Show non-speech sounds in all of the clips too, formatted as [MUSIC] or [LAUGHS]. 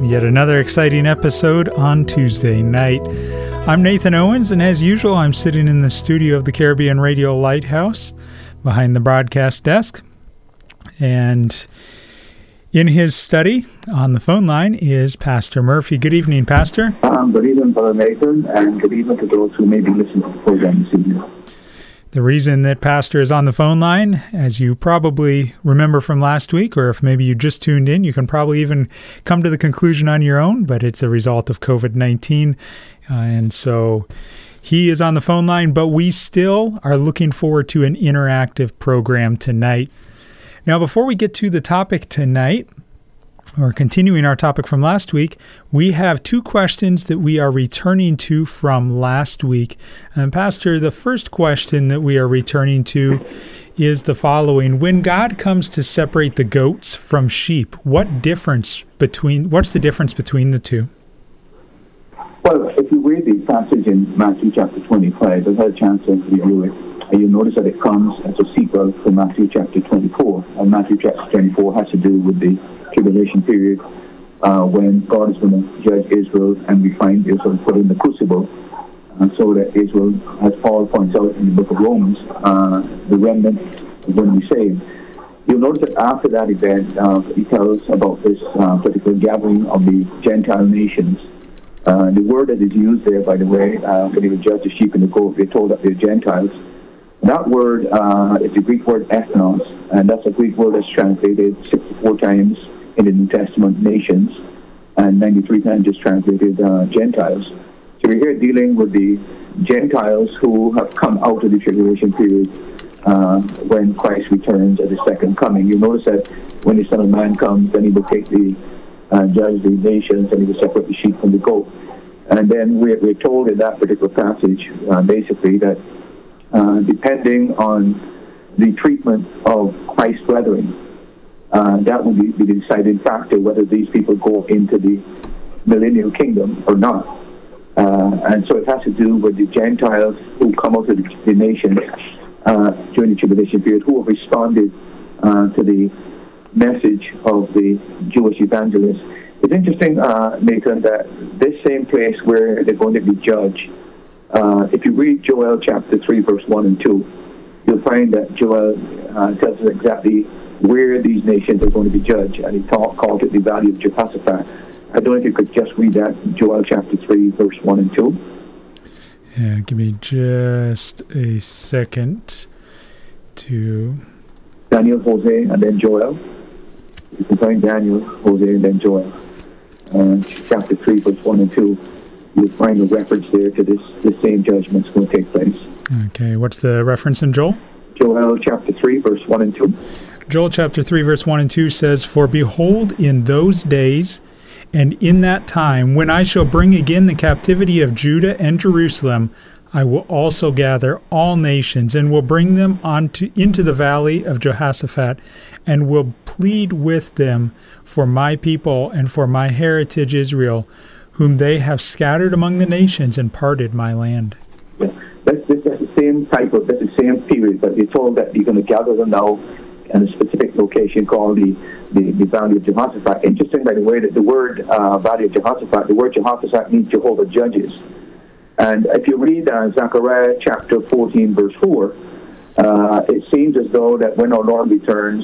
yet another exciting episode on Tuesday night. I'm Nathan Owens, and as usual, I'm sitting in the studio of the Caribbean Radio Lighthouse behind the broadcast desk. And in his study on the phone line is Pastor Murphy. Good evening, Pastor. Um, good evening, Brother Nathan, and good evening to those who may be listening to the program this evening. The reason that Pastor is on the phone line, as you probably remember from last week, or if maybe you just tuned in, you can probably even come to the conclusion on your own, but it's a result of COVID 19. Uh, and so he is on the phone line, but we still are looking forward to an interactive program tonight. Now, before we get to the topic tonight, or continuing our topic from last week, we have two questions that we are returning to from last week. And Pastor, the first question that we are returning to is the following When God comes to separate the goats from sheep, what difference between what's the difference between the two? Well, if you read the passage in Matthew chapter 25, I've had a chance to review it and you'll notice that it comes as a sequel to Matthew chapter 24. And Matthew chapter 24 has to do with the tribulation period uh, when God is going to judge Israel and we find Israel put in the crucible. And so that Israel, as Paul points out in the book of Romans, uh, the remnant is going to be saved. You'll notice that after that event, uh, he tells about this uh, particular gathering of the Gentile nations. Uh, the word that is used there, by the way, when he would judge the sheep and the goat, they're told that they're Gentiles. That word uh, is the Greek word ethnos, and that's a Greek word that's translated 64 times in the New Testament nations, and 93 times is translated uh, Gentiles. So we're here dealing with the Gentiles who have come out of the tribulation period uh, when Christ returns at the second coming. You notice that when the Son of Man comes, then he will take the uh, judge the nations and he will separate the sheep from the goat. And then we're, we're told in that particular passage, uh, basically, that uh, depending on the treatment of Christ's brethren. Uh, that will be, the deciding factor whether these people go into the millennial kingdom or not. Uh, and so it has to do with the Gentiles who come out of the, the nation uh, during the tribulation period who have responded uh, to the message of the Jewish evangelists. It's interesting, Nathan, that this same place where they're going to be judged uh, if you read Joel chapter 3, verse 1 and 2, you'll find that Joel uh, tells us exactly where these nations are going to be judged, and he talk, called it the valley of Jehoshaphat. I don't know if you could just read that, Joel chapter 3, verse 1 and 2. Yeah, give me just a second to. Daniel, Hosea, and then Joel. You can find Daniel, Hosea, and then Joel. Uh, chapter 3, verse 1 and 2 you'll find a reference there to this, this same judgment is going to take place. Okay, what's the reference in Joel? Joel chapter 3, verse 1 and 2. Joel chapter 3, verse 1 and 2 says, For behold, in those days and in that time, when I shall bring again the captivity of Judah and Jerusalem, I will also gather all nations and will bring them onto, into the valley of Jehoshaphat and will plead with them for my people and for my heritage Israel whom they have scattered among the nations and parted my land. Yeah. That's, that's, the same type of, that's the same period, but you're told that you're going to gather them now in a specific location called the, the, the Valley of Jehoshaphat. Interesting, by the way, that the word uh, Valley of Jehoshaphat, the word Jehoshaphat means Jehovah judges. And if you read uh, Zechariah chapter 14, verse 4, uh, it seems as though that when our Lord returns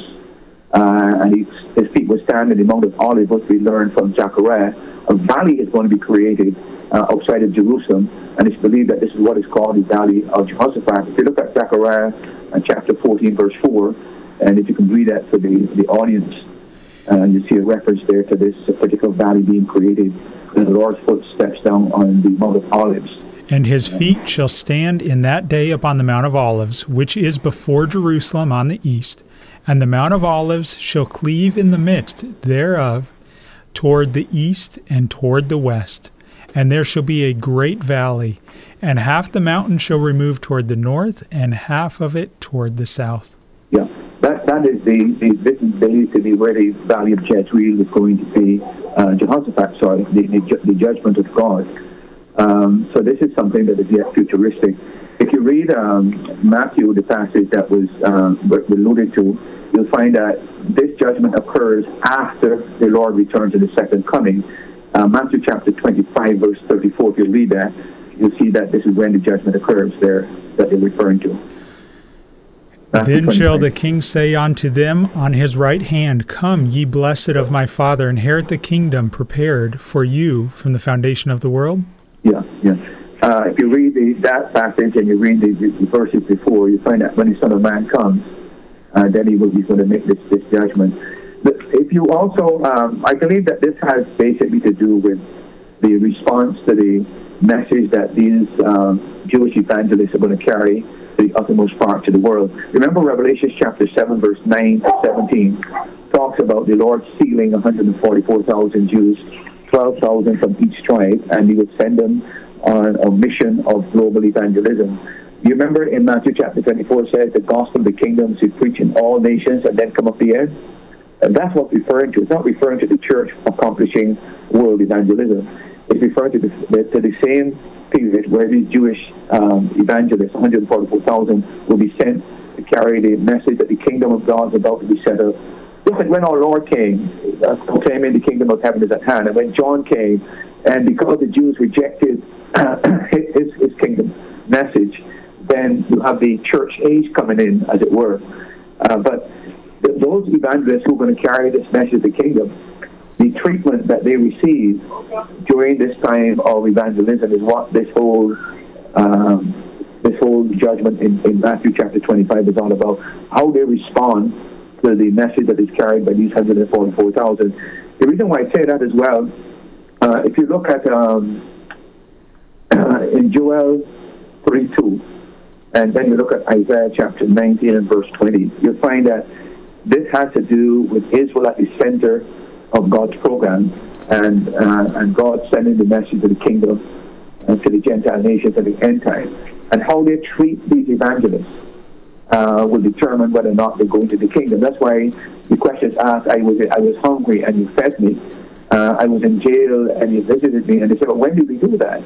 uh, and his, his feet will stand in the Mount of Olives, we learned from Zechariah, a valley is going to be created uh, outside of Jerusalem, and it's believed that this is what is called the Valley of Jehoshaphat. If you look at Zechariah uh, chapter 14, verse 4, and if you can read that for the, the audience, uh, you see a reference there to this particular valley being created, and the Lord's footsteps down on the Mount of Olives. And his feet shall stand in that day upon the Mount of Olives, which is before Jerusalem on the east. And the Mount of Olives shall cleave in the midst thereof toward the east and toward the west. And there shall be a great valley, and half the mountain shall remove toward the north, and half of it toward the south. Yeah, that, that is the, the this be where the valley of Jezreel is going to be, uh, Jehoshaphat, sorry, the, the, the judgment of God. Um, so this is something that is yet futuristic. If you read um, Matthew, the passage that was um, alluded to, you'll find that this judgment occurs after the Lord returns in the second coming. Uh, Matthew chapter 25, verse 34, if you read that, you'll see that this is when the judgment occurs there that they're referring to. Matthew then 25. shall the king say unto them on his right hand, Come, ye blessed of my Father, inherit the kingdom prepared for you from the foundation of the world. Yeah, yeah. Uh, if you read the, that passage and you read the, the, verses before, you find that when the Son of Man comes, uh, then he will be going to make this, this judgment. But if you also, um, I believe that this has basically to do with the response to the message that these um, Jewish evangelists are going to carry to the uttermost parts of the world. Remember Revelation chapter 7, verse 9 to 17 talks about the Lord sealing 144,000 Jews 12,000 from each tribe, and he would send them on a mission of global evangelism. You remember in Matthew chapter 24 says the gospel of the kingdom is preach in all nations and then come up the end? And that's what it's referring to. It's not referring to the church accomplishing world evangelism. It's referring to the, to the same period where these Jewish um, evangelists, 144,000, will be sent to carry the message that the kingdom of God is about to be set up just like when our Lord came, uh, proclaiming the kingdom of heaven is at hand, and when John came, and because the Jews rejected [CLEARS THROAT] his, his kingdom message, then you have the church age coming in, as it were. Uh, but th- those evangelists who are going to carry this message of the kingdom, the treatment that they receive during this time of evangelism is what this whole um, this whole judgment in, in Matthew chapter 25 is all about. How they respond to the message that is carried by these 144,000. The reason why I say that as well, uh, if you look at um, in Joel 32, and then you look at Isaiah chapter 19 and verse 20, you'll find that this has to do with Israel at the center of God's program and, uh, and God sending the message of the kingdom and to the Gentile nations at the end time, and how they treat these evangelists uh, will determine whether or not they go into the kingdom. That's why the question is asked, I was, I was hungry and you fed me. Uh, I was in jail and you visited me. And they said, well, when did we do that?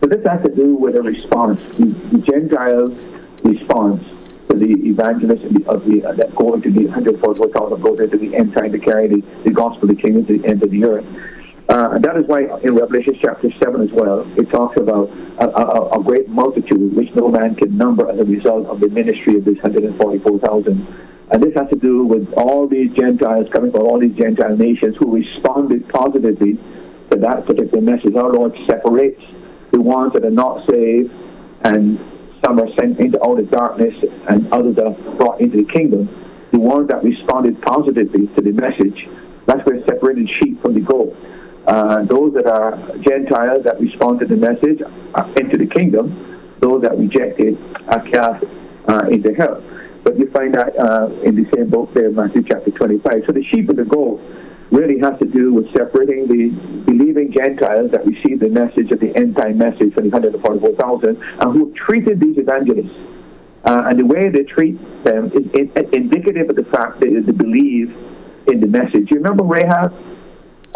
So this has to do with a response, the, the response to the evangelists of the, uh, that go into the 144,000 goes into the end time to carry the, the gospel of the kingdom to the end of the earth. Uh, and that is why in Revelation chapter 7 as well, it talks about a, a, a, great multitude which no man can number as a result of the ministry of these 144,000. And this has to do with all these Gentiles coming from all these Gentile nations who responded positively to that particular message. Our Lord separates the ones that are not saved, and some are sent into outer darkness, and others are brought into the kingdom. The ones that responded positively to the message, that's where separated sheep from the goat. Uh, those that are Gentiles that respond to the message are into the kingdom. Those that rejected are cast uh, into hell. But you find that uh, in the same book there, Matthew chapter 25. So the sheep and the goat really has to do with separating the believing Gentiles that receive the message of the end time message from the 144,000 and who treated these evangelists. Uh, and the way they treat them is in, indicative of the fact that they believe in the message. You remember Rahab?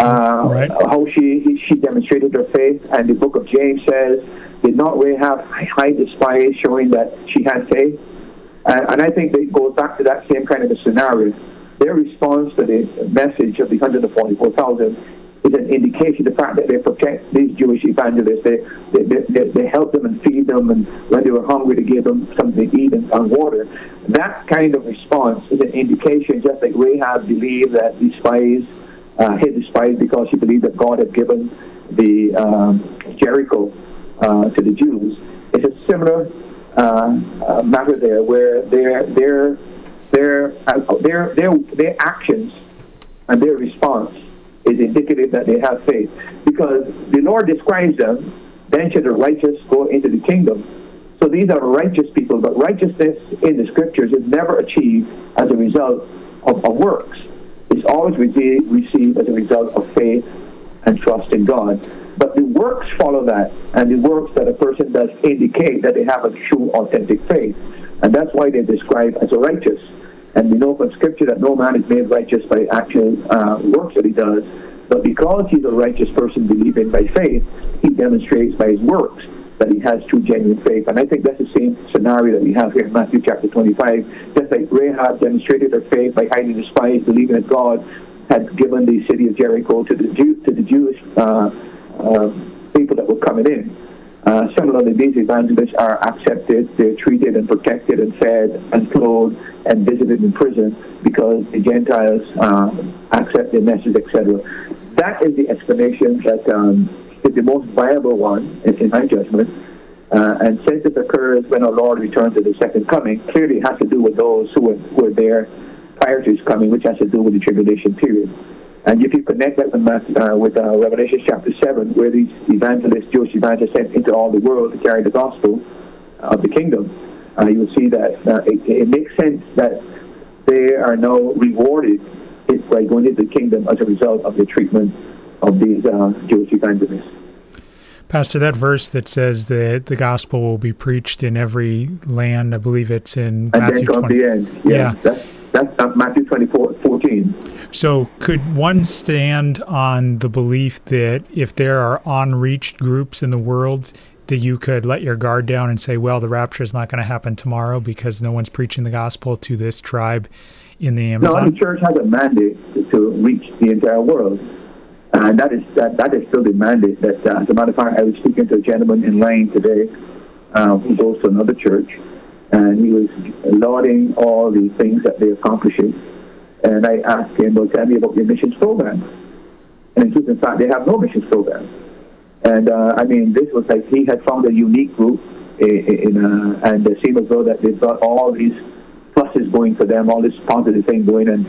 uh, right. how she she demonstrated her faith. And the book of James says, did not Rahab hide the spies, showing that she had faith? And, and I think it goes back to that same kind of a scenario. Their response to the message of the 144,000 is an indication of the fact that they protect these Jewish evangelists. They, they, they, they, help them and feed them, and when they were hungry, they gave them something to eat and, and water. That kind of response is an indication, just like Rahab believed that these spies uh, hid the spies because she believed that God had given the um, Jericho uh, to the Jews, it's a similar uh, uh, matter there, where their their their uh, their their their actions and their response is indicative that they have faith, because the Lord describes them. Then shall the righteous go into the kingdom. So these are righteous people, but righteousness in the scriptures is never achieved as a result of, of works. It's always received as a result of faith and trust in God. But the works follow that, and the works that a person does indicate that they have a true, authentic faith. And that's why they're described as a righteous. And we know from Scripture that no man is made righteous by actual uh, works that he does, but because he's a righteous person believing by faith, he demonstrates by his works that he has true, genuine faith. And I think that's the same scenario that we have here in Matthew chapter 25. Just like Rahab demonstrated her faith by hiding the spies, believing that God had given the city of Jericho to the Jew, to the Jewish uh, uh, people that were coming in. Uh, similarly, these evangelists are accepted, they're treated and protected and fed and clothed and visited in prison because the Gentiles uh, accept their message, etc. That is the explanation that um, is the most viable one, in my judgment. Uh, and since it occurs when our Lord returns at the second coming, clearly it has to do with those who were, who were there prior to his coming, which has to do with the tribulation period. And if you connect that with, uh, with uh, Revelation chapter 7, where these evangelists, Jewish evangelists, sent into all the world to carry the gospel of the kingdom, uh, you will see that uh, it, it, makes sense that they are now rewarded by going into the kingdom as a result of the treatment of these uh, Jewish evangelists. Pastor, that verse that says that the gospel will be preached in every land, I believe it's in and Matthew 20. The end. Yeah, yeah. That's, that's Matthew 24, 14. So, could one stand on the belief that if there are unreached groups in the world, that you could let your guard down and say, well, the rapture is not going to happen tomorrow because no one's preaching the gospel to this tribe in the Amazon? No, the church has a mandate to reach the entire world. And that is that, that is still the mandate. That, uh, as a matter of fact, I was speaking to a gentleman in Lane today uh, who goes to another church, and he was lauding all the things that they're accomplishing. And I asked him, well, tell me about your missions program. And in truth, in fact, they have no missions program. And uh, I mean, this was like he had found a unique group, in, in uh, and it seemed as though that they've got all these pluses going for them, all this positive thing going. And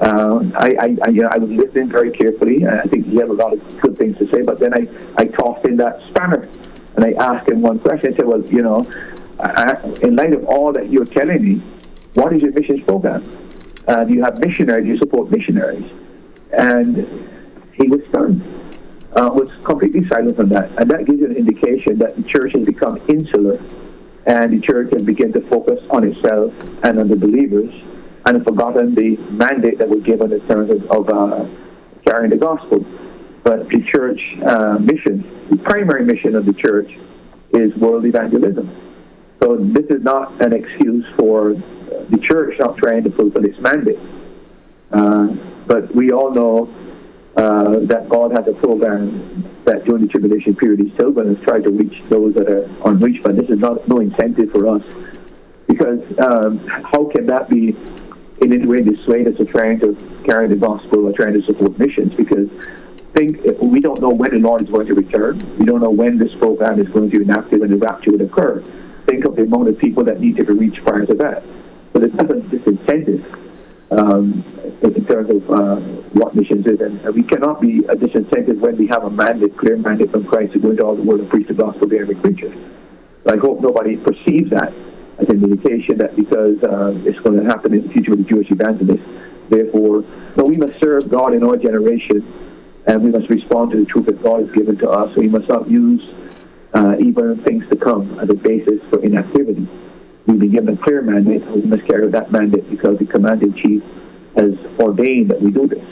uh, I, I, I, you know, I was listening very carefully, and I think he had a lot of good things to say. But then I, I tossed in that spanner, and I asked him one question. I said, "Well, you know, In light of all that you're telling me, what is your missions program? Uh, you have missionaries? You support missionaries?" And he was stunned. Uh, was completely silent on that, and that gives you an indication that the church has become insular, and the church has begun to focus on itself and on the believers and have forgotten the mandate that was given in terms of, of uh, carrying the gospel. But the church uh, mission, the primary mission of the church, is world evangelism. So this is not an excuse for the church not trying to fulfill its mandate. Uh, but we all know uh, that God has a program that during the tribulation period is still going to try to reach those that are unreached. But this is not no incentive for us because um, how can that be in any way dissuade us of trying to carry the gospel or trying to support missions because think we don't know when the Lord is going to return. We don't know when this program is going to be enacted and the rapture will occur. Think of the amount of people that need to be reached prior to that. But it doesn't disincentive um, in terms of uh, what missions is. And we cannot be a disincentive when we have a mandate, clear mandate from Christ to go into all the world and preach the gospel to every creature. I hope nobody perceives that as an indication that because uh, it's going to happen in the future with the Jewish evangelists, therefore, no, we must serve God in our generation, and we must respond to the truth that God has given to us. We must not use uh, even things to come as a basis for inactivity. We've been given a clear mandate, and we must carry that mandate because the commander in chief has ordained that we do this.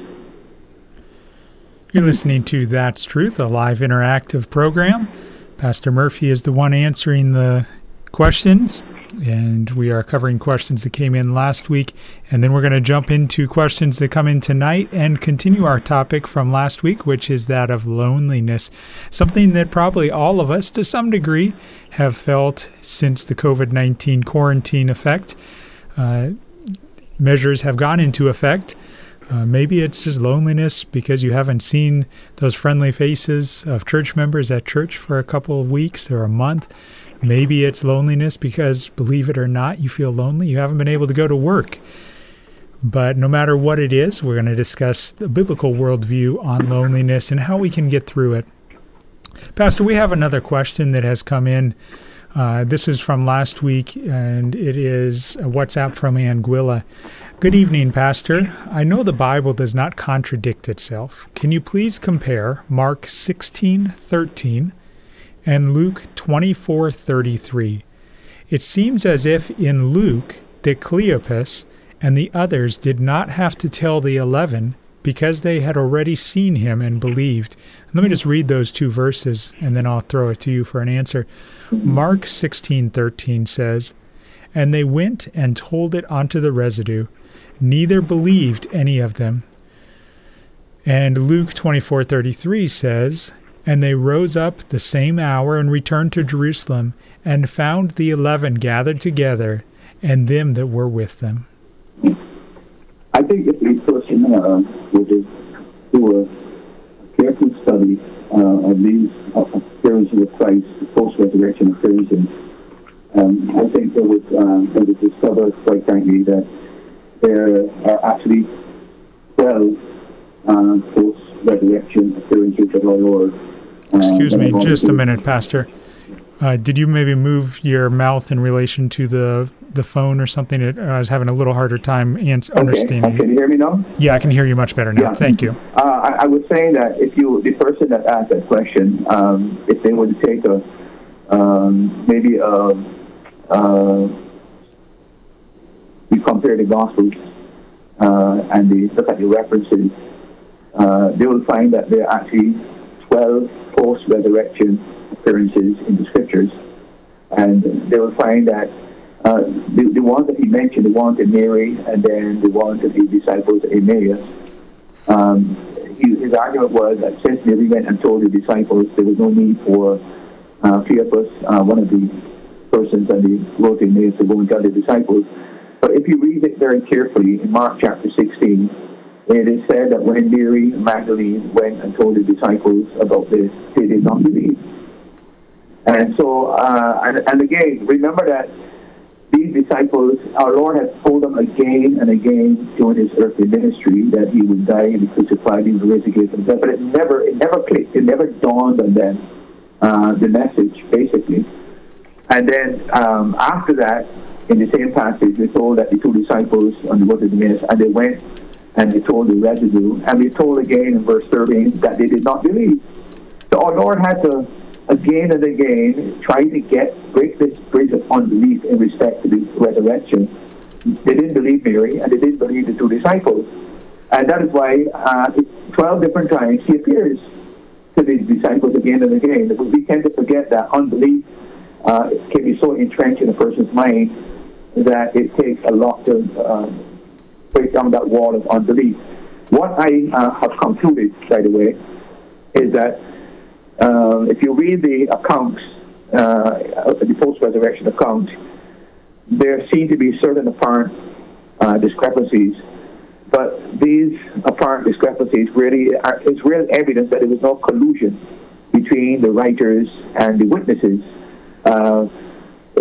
You're listening to That's Truth, a live interactive program. Pastor Murphy is the one answering the questions and we are covering questions that came in last week. And then we're going to jump into questions that come in tonight and continue our topic from last week, which is that of loneliness. Something that probably all of us, to some degree, have felt since the COVID 19 quarantine effect. Uh, measures have gone into effect. Uh, maybe it's just loneliness because you haven't seen those friendly faces of church members at church for a couple of weeks or a month. Maybe it's loneliness because, believe it or not, you feel lonely. You haven't been able to go to work. But no matter what it is, we're going to discuss the biblical worldview on loneliness and how we can get through it. Pastor, we have another question that has come in. Uh, this is from last week, and it is a WhatsApp from Anguilla. Good evening, Pastor. I know the Bible does not contradict itself. Can you please compare Mark 16:13 and Luke 24:33? It seems as if in Luke that Cleopas and the others did not have to tell the 11 because they had already seen him and believed. Let me just read those two verses and then I'll throw it to you for an answer. Mark 16:13 says, "And they went and told it unto the residue, neither believed any of them. And Luke 24:33 says, "And they rose up the same hour and returned to Jerusalem, and found the 11 gathered together, and them that were with them." I think a person uh, would do a careful study uh, of these appearances of Christ, the post-resurrection appearances, um, I think they would, uh, they would discover, quite frankly, that there are actually 12 uh, post resurrection appearances of our Lord. Uh, Excuse me, just a minute, Pastor. Uh, did you maybe move your mouth in relation to the the phone or something? I was having a little harder time ans- okay. understanding. Can you hear me now? Yeah, I can hear you much better now. Yeah. Thank you. Uh, I, I, was saying that if you, the person that asked that question, um, if they would take a um, maybe a, a we compare the Gospels uh, and they look at the references, uh, they will find that there are actually 12 post resurrection appearances in the scriptures. And they will find that uh, the, the one that he mentioned, the one to Mary, and then the one to the disciples Emmaus, um, he, his argument was that since Mary went and told the disciples there was no need for uh, Cleopas, uh, one of the persons that he wrote in Emmaus, to go and tell the disciples, but if you read it very carefully in Mark chapter 16, it is said that when Mary Magdalene went and told the disciples about this, they did not believe. And so, uh, and, and again, remember that these disciples, our Lord has told them again and again during his earthly ministry that he would die and be crucified, he would raise again from death. But it never, it never clicked, it never dawned on them uh, the message, basically. And then um, after that, in the same passage, we're told that the two disciples on the road to Emmaus, and they went and they told the residue, and we told again in verse 13 that they did not believe. So our Lord had to again and again try to get break this bridge of unbelief in respect to the resurrection. They didn't believe Mary, and they didn't believe the two disciples, and that is why uh, 12 different times he appears to these disciples again and again. We tend to forget that unbelief uh, can be so entrenched in a person's mind that it takes a lot uh, break down that wall of unbelief. What I uh, have concluded, by the way, is that um, if you read the accounts, uh, the post-resurrection account, there seem to be certain apparent uh, discrepancies, but these apparent discrepancies really are, is real evidence that there was no collusion between the writers and the witnesses. Uh,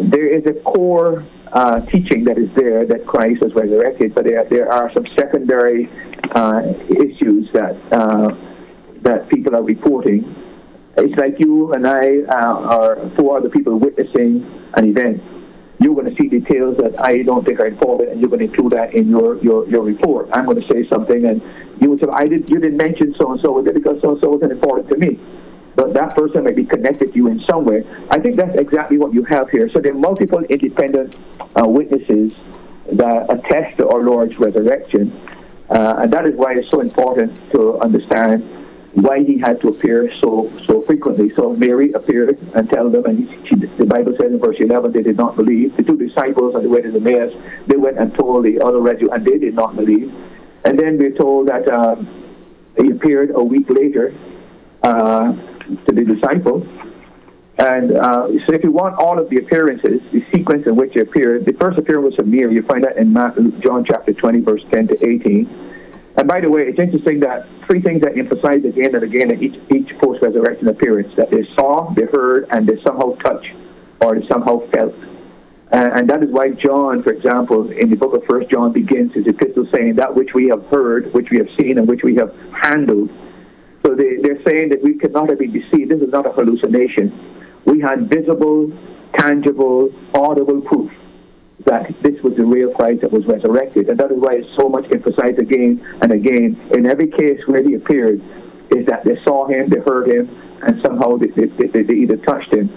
there is a core uh, teaching that is there that Christ was resurrected, but there, there are some secondary uh, issues that uh, that people are reporting. It's like you and I uh, are four other people witnessing an event. You're going to see details that I don't think are important, and you're going to include that in your, your, your report. I'm going to say something, and you would say, "I did. You didn't mention so and so because so and so wasn't important to me." But that person may be connected to you in some way. I think that's exactly what you have here. So there are multiple independent uh, witnesses that attest to our Lord's resurrection, uh, and that is why it's so important to understand why he had to appear so so frequently. So Mary appeared and tell them, and she, the Bible says in verse 11, they did not believe. The two disciples on the way to the Emmaus, they went and told the other residue, and they did not believe. And then we're told that um, he appeared a week later. Uh, to the disciples. And uh, so, if you want all of the appearances, the sequence in which he appeared, the first appearance was of Mary. You find that in Matthew, John chapter 20, verse 10 to 18. And by the way, it's interesting that three things that emphasize again and again in each, each post resurrection appearance that they saw, they heard, and they somehow touched or they somehow felt. Uh, and that is why John, for example, in the book of First John begins his epistle saying that which we have heard, which we have seen, and which we have handled. So they, they're saying that we could not have been deceived. This is not a hallucination. We had visible, tangible, audible proof that this was the real Christ that was resurrected. And that is why it's so much emphasized again and again. In every case where he appeared, is that they saw him, they heard him, and somehow they, they, they, they either touched him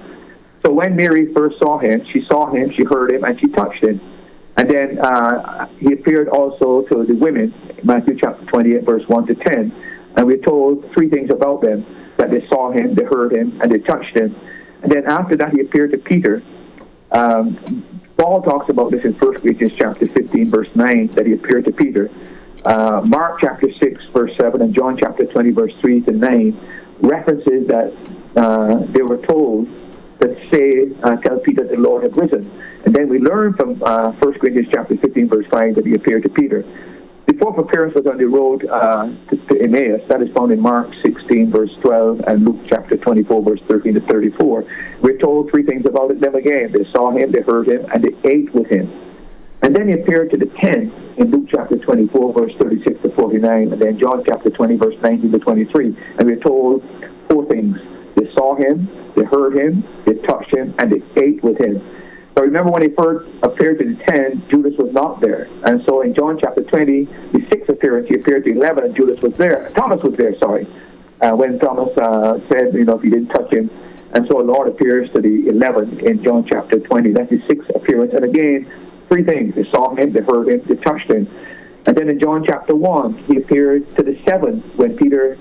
so when Mary first saw him, she saw him, she heard him, and she touched him. And then uh, he appeared also to the women, Matthew chapter 28, verse 1 to 10. And we're told three things about them that they saw him, they heard him, and they touched him. And then after that, he appeared to Peter. Um, Paul talks about this in 1 Corinthians chapter 15, verse 9, that he appeared to Peter. Uh, Mark chapter 6, verse 7, and John chapter 20, verse 3 to 9 references that uh, they were told that say, uh, tell Peter the Lord had risen. And then we learn from uh, 1 Corinthians chapter 15, verse 5, that he appeared to Peter. The fourth appearance was on the road uh, to, Emmaus. That is found in Mark 16, verse 12, and Luke chapter 24, verse 13 to 34. We're told three things about them again. They saw him, they heard him, and they ate with him. And then he appeared to the ten in Luke chapter 24, verse 36 to 49, and then John chapter 20, verse 19 to 23. And we're told four things. They saw him, they heard him, they touched him, and they ate with him. But remember when he first appeared to the ten, Judas was not there. And so in John chapter 20, the sixth appearance, he appeared to 11, and Judas was there. Thomas was there, sorry. Uh, when Thomas uh, said, you know, if he didn't touch him. And so the Lord appears to the 11 in John chapter 20. That's his sixth appearance. And again, three things. They saw him, they heard him, they touched him. And then in John chapter 1, he appeared to the seven when Peter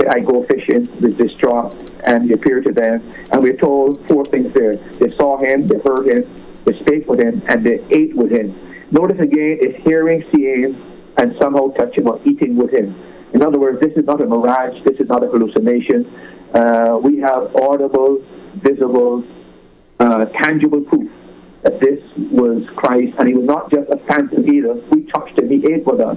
said, I go fishing with distraught, and he appeared to them. And we're told four things there. They saw him, they heard him, spake with him, and they ate with him. Notice again, it's hearing, seeing, and somehow touching or eating with him. In other words, this is not a mirage, this is not a hallucination. Uh, we have audible, visible, uh, tangible proof that this was Christ, and he was not just a phantom either. We touched him, he ate with us.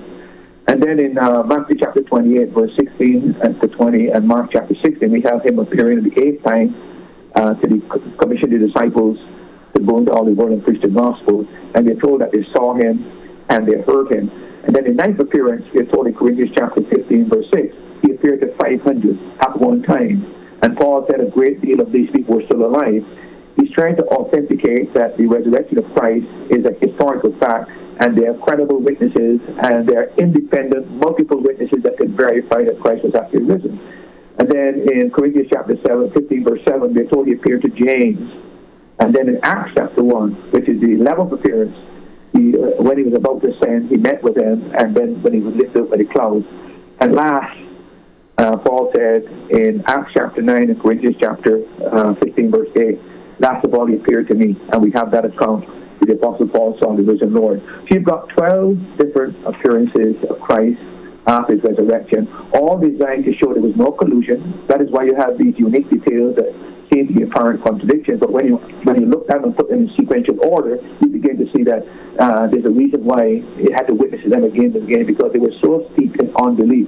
And then in uh, Matthew chapter 28, verse 16 to 20, and Mark chapter 16, we have him appearing the eighth time uh, to the commission the disciples to go into the world and preach the gospel. And they're told that they saw him and they heard him. And then in ninth appearance, we're told in Corinthians chapter 15, verse 6, he appeared to 500 at one time. And Paul said a great deal of these people were still alive. He's trying to authenticate that the resurrection of Christ is a historical fact and they are credible witnesses, and they are independent, multiple witnesses that can verify that Christ was actually risen. And then in Corinthians chapter 7, 15, verse 7, they're told he appeared to James. And then in Acts chapter 1, which is the 11th appearance, he, uh, when he was about to ascend, he met with them, and then when he was lifted up by the clouds. And last, uh, Paul said in Acts chapter 9 and Corinthians chapter uh, 15, verse 8, last of all, he appeared to me, and we have that account with the Apostle Paul saw the risen Lord. So you've got 12 different appearances of Christ after his resurrection, all designed to show there was no collusion. That is why you have these unique details that seem to be apparent contradictions. But when you when you look at them and put them in sequential order, you begin to see that uh, there's a reason why it had to witness them again and again because they were so steeped in unbelief.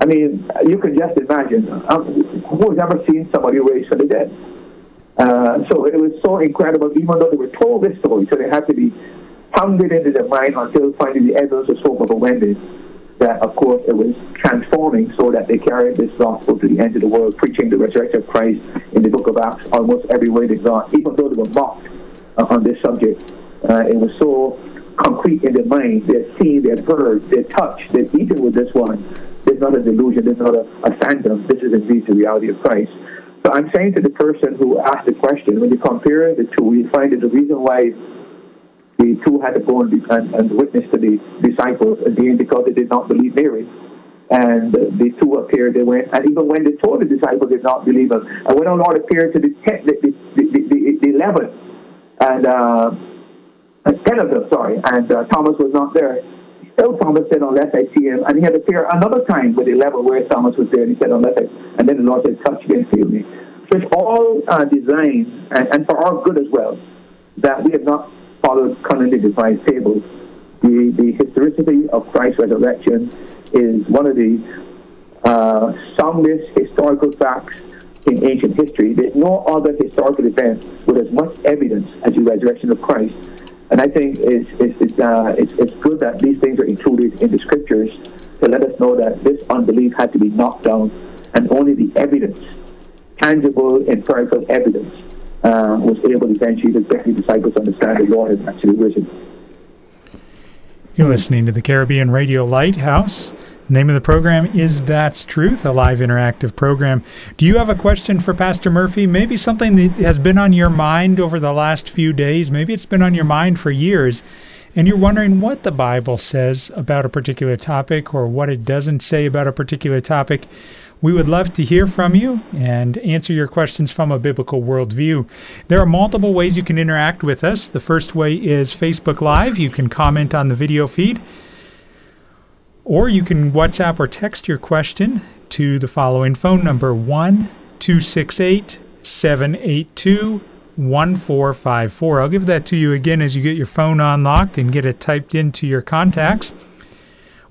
I mean, you can just imagine um, who has ever seen somebody raised from the dead? Uh, so it was so incredible, even though they were told this story, so they had to be pounded into their mind until finally the evidence was so overwhelming that, of course, it was transforming so that they carried this gospel to the end of the world, preaching the resurrection of Christ in the book of Acts almost everywhere they got, even though they were mocked uh, on this subject. Uh, it was so concrete in their mind. They'd seen, they'd heard, they'd touched, they'd eaten with this one. There's not a delusion, there's not a, a phantom. This is indeed the reality of Christ. So I'm saying to the person who asked the question, when you compare the two, you find that the reason why the two had to go and, and, and witness to the disciples again because they did not believe Mary. And the two appeared, they went, and even when they told the disciples they did not believe him, and when our Lord appeared to the, ten, the, the, the, the, the eleven, and uh, ten of them, sorry, and uh, Thomas was not there, Still, Thomas said, unless I see him. And he had to appear another time with the level where Thomas was there. And he said, unless I, and then the Lord said, touch me and feel me. So it's all uh, designed, and, and for our good as well, that we have not followed currently devised fables. The, the historicity of Christ's resurrection is one of the uh, soundest historical facts in ancient history. There's no other historical event with as much evidence as the resurrection of Christ. And I think it's, it's, it's, uh, it's, it's good that these things are included in the scriptures to let us know that this unbelief had to be knocked down and only the evidence, tangible, empirical evidence, uh, was able eventually to the disciples understand the Lord had actually risen. You're listening to the Caribbean Radio Lighthouse. name of the program is That's Truth, a live interactive program. Do you have a question for Pastor Murphy? Maybe something that has been on your mind over the last few days. Maybe it's been on your mind for years, and you're wondering what the Bible says about a particular topic or what it doesn't say about a particular topic. We would love to hear from you and answer your questions from a biblical worldview. There are multiple ways you can interact with us. The first way is Facebook Live. You can comment on the video feed, or you can WhatsApp or text your question to the following phone number 1 268 782 1454. I'll give that to you again as you get your phone unlocked and get it typed into your contacts.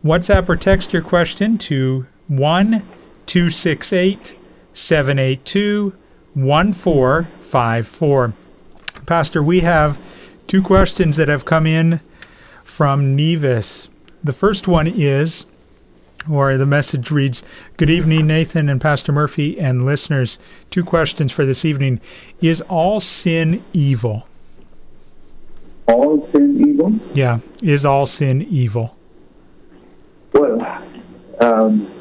WhatsApp or text your question to 1 268 782 1454. Pastor, we have two questions that have come in from Nevis. The first one is, or the message reads Good evening, Nathan and Pastor Murphy and listeners. Two questions for this evening. Is all sin evil? All sin evil? Yeah. Is all sin evil? Well, um,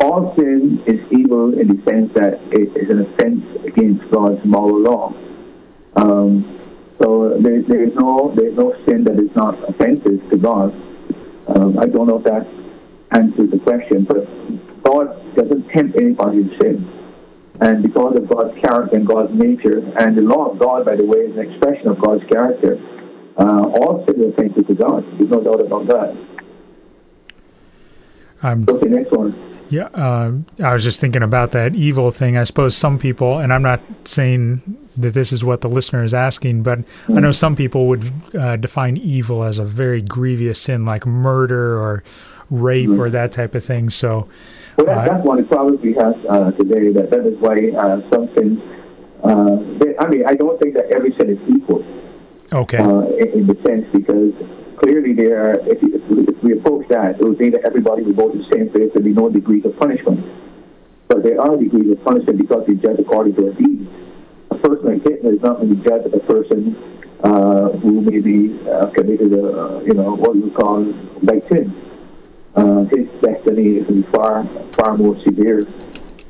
all sin is evil in the sense that it is an offense against God's moral law. Um, so there, there is no there is no sin that is not offensive to God. Um, I don't know if that answers the question, but God doesn't tempt anybody to sin. And because of God's character and God's nature, and the law of God, by the way, is an expression of God's character, uh, all sin is offensive to God. There's no doubt about that. Um, okay, next one. Yeah, uh, I was just thinking about that evil thing. I suppose some people, and I'm not saying that this is what the listener is asking, but mm-hmm. I know some people would uh, define evil as a very grievous sin, like murder or rape mm-hmm. or that type of thing. So, well, that, uh, that's one of the problems we have uh, today. That that is why uh, some things. Uh, they, I mean, I don't think that every sin is equal. Okay. In, in the sense because clearly there, if, if, we approach that, it would mean that everybody would vote the same place. There'd be no degrees of punishment. But there are degrees of punishment because we judge according to our deeds. A person like Hitler is not going to be judged as a person uh, who maybe uh, committed a, you know, what would call like sin. Uh, his destiny is far, far more severe.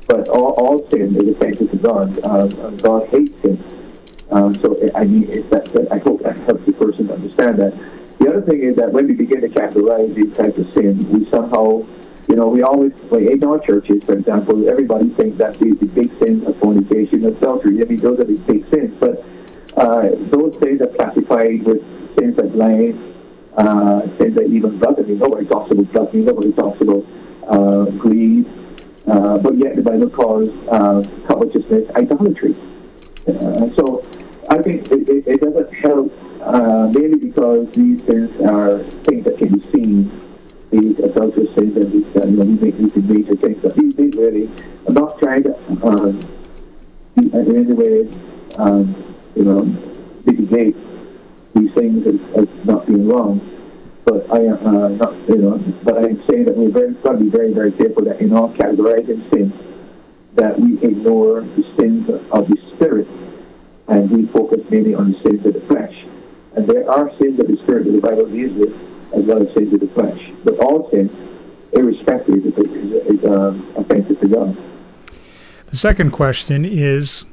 But all, all sin is offensive to God. Uh, God hates sin. Um, so I mean, that, that, I hope that helps the person understand that. The other thing is that when we begin to categorize these types of sins, we somehow, you know, we always, like in our churches, for example, everybody thinks that these the big sins of fornication adultery. I mean, those are the big sins. But uh, those things are classified with sins like lying, uh, sins that even gluttony. Nobody talks about gluttony. Nobody talks about uh, greed. Uh, but yet the Bible calls uh, covetousness idolatry. Uh, so I think it, it, it doesn't help uh, mainly because these things are things that can be seen. These adulterous things and these, uh, you know, we make these major things, but these, these really, I'm not trying to, um, in any way, um, you know, mitigate these things as, as not being wrong. But I am uh, not, you know, but I'm saying that we're very, got to be very, very careful that in all categorizing sins, that we ignore the sins of the spirit and we focus mainly on the sins of the flesh. And there are sins of the spirit that the Bible deals with, as well as sins of the flesh. But all sin, irrespective, is, is, is um, offensive to God. The second question is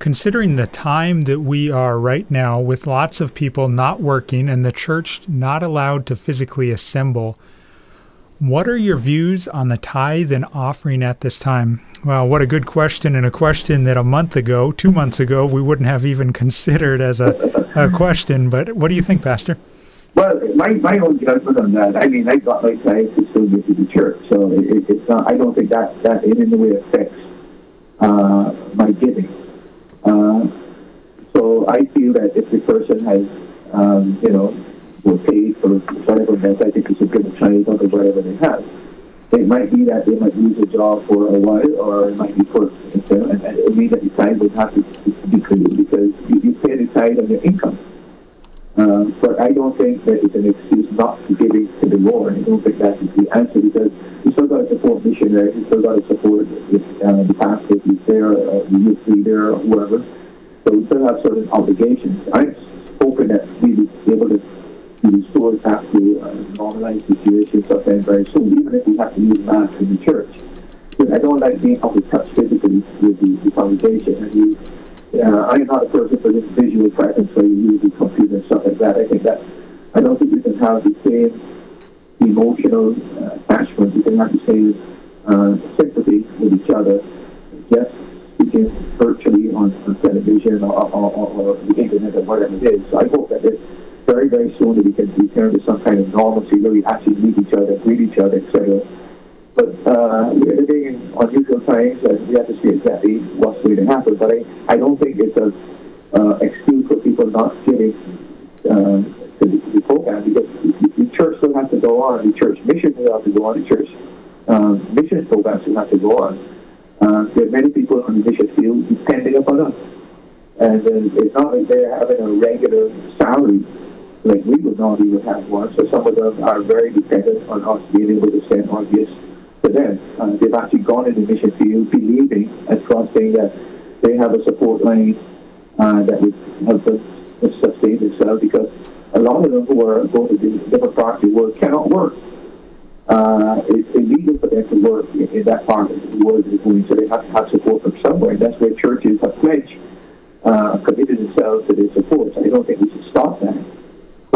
considering the time that we are right now with lots of people not working and the church not allowed to physically assemble, what are your views on the tithe and offering at this time? Well, what a good question, and a question that a month ago, two months ago, we wouldn't have even considered as a, a [LAUGHS] question. But what do you think, Pastor? Well, my, my own judgment on that, I mean, I got my tithe to still give to the church, so it, it's not, I don't think that, that in any way affects uh, my giving. Uh, so I feel that if the person has, um, you know, were pay for whatever has. I think give a tithe out of whatever they have. it might be that they might lose a job for a while, or it might be for and, and it mean that the tithe would have to, to be cleared because you, you pay the tithe on your income. Um, but I don't think that it's an excuse not to give it to the Lord. I don't think that is the answer because you still got to support missionaries, you still got to support the, uh, the pastor who's there, uh, the youth leader, or whoever. So we still have certain obligations. I'm hoping that we will be able to the stores have to uh, normalize situation sometime very soon, even if we have to use masks in the church. But I don't like being able to touch physically with the, the congregation. And we, uh, I am not a person for this visual presence where you use the computer and stuff like that. I think that I don't think you can have the same emotional uh, attachment. You can have the same uh, sympathy with each other. Just speaking virtually on, on television or, or, or, or the internet or whatever it is. So I hope that this very, very soon that we can return to some kind of normalcy where we actually meet each other, greet each other, etc. But uh, we're living in unusual times, and we have to see exactly what's going to happen. But I, I don't think it's an uh, excuse for people not giving uh, to the, program because the, church still has to go on. The church mission still has to go on. The church um, mission still has to go on. Uh, there are many people on the mission field depending upon us. And uh, it's not like they're having a regular salary like we would normally would have one. So some of them are very dependent on us being able to send gifts to them. Uh, they've actually gone in the mission field believing and trusting that they have a support line uh, that would help them sustain themselves because a lot of them who are going to do different parts of the world cannot work. Uh, it's illegal for them to work in, in that part of the world they're going, so they have to have support from somewhere. That's where churches have pledged, uh, committed themselves to their support. So I don't think we should stop that.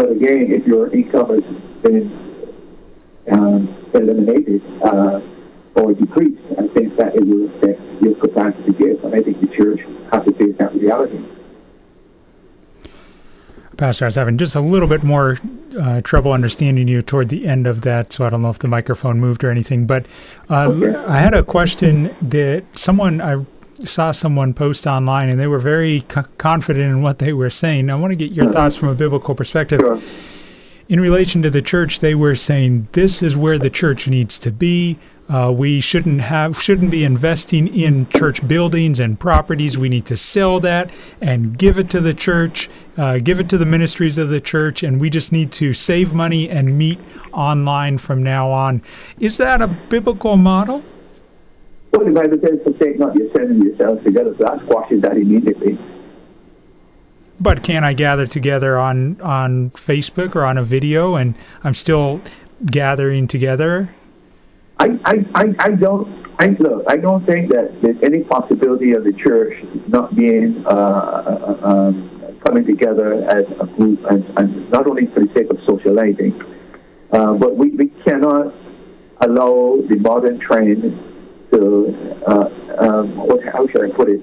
But again, if your income has been um, eliminated uh, or decreased, I think that it will affect your capacity to give. And I think the church has to face that reality. Pastor, I was having just a little bit more uh, trouble understanding you toward the end of that, so I don't know if the microphone moved or anything. But uh, okay. I had a question that someone I saw someone post online and they were very co- confident in what they were saying. I want to get your thoughts from a biblical perspective. Sure. In relation to the church, they were saying this is where the church needs to be. Uh, we shouldn't have shouldn't be investing in church buildings and properties. We need to sell that and give it to the church, uh, give it to the ministries of the church, and we just need to save money and meet online from now on. Is that a biblical model? Well, the Bible says, forsake not yourselves yourselves together, so that squashes that immediately. But can I gather together on on Facebook or on a video, and I'm still gathering together? I, I, I, I don't I look. I don't think that there's any possibility of the church not being uh, uh, um, coming together as a group, and, and, not only for the sake of socializing, uh, but we, we cannot allow the modern trend to, uh, um, how should I put it,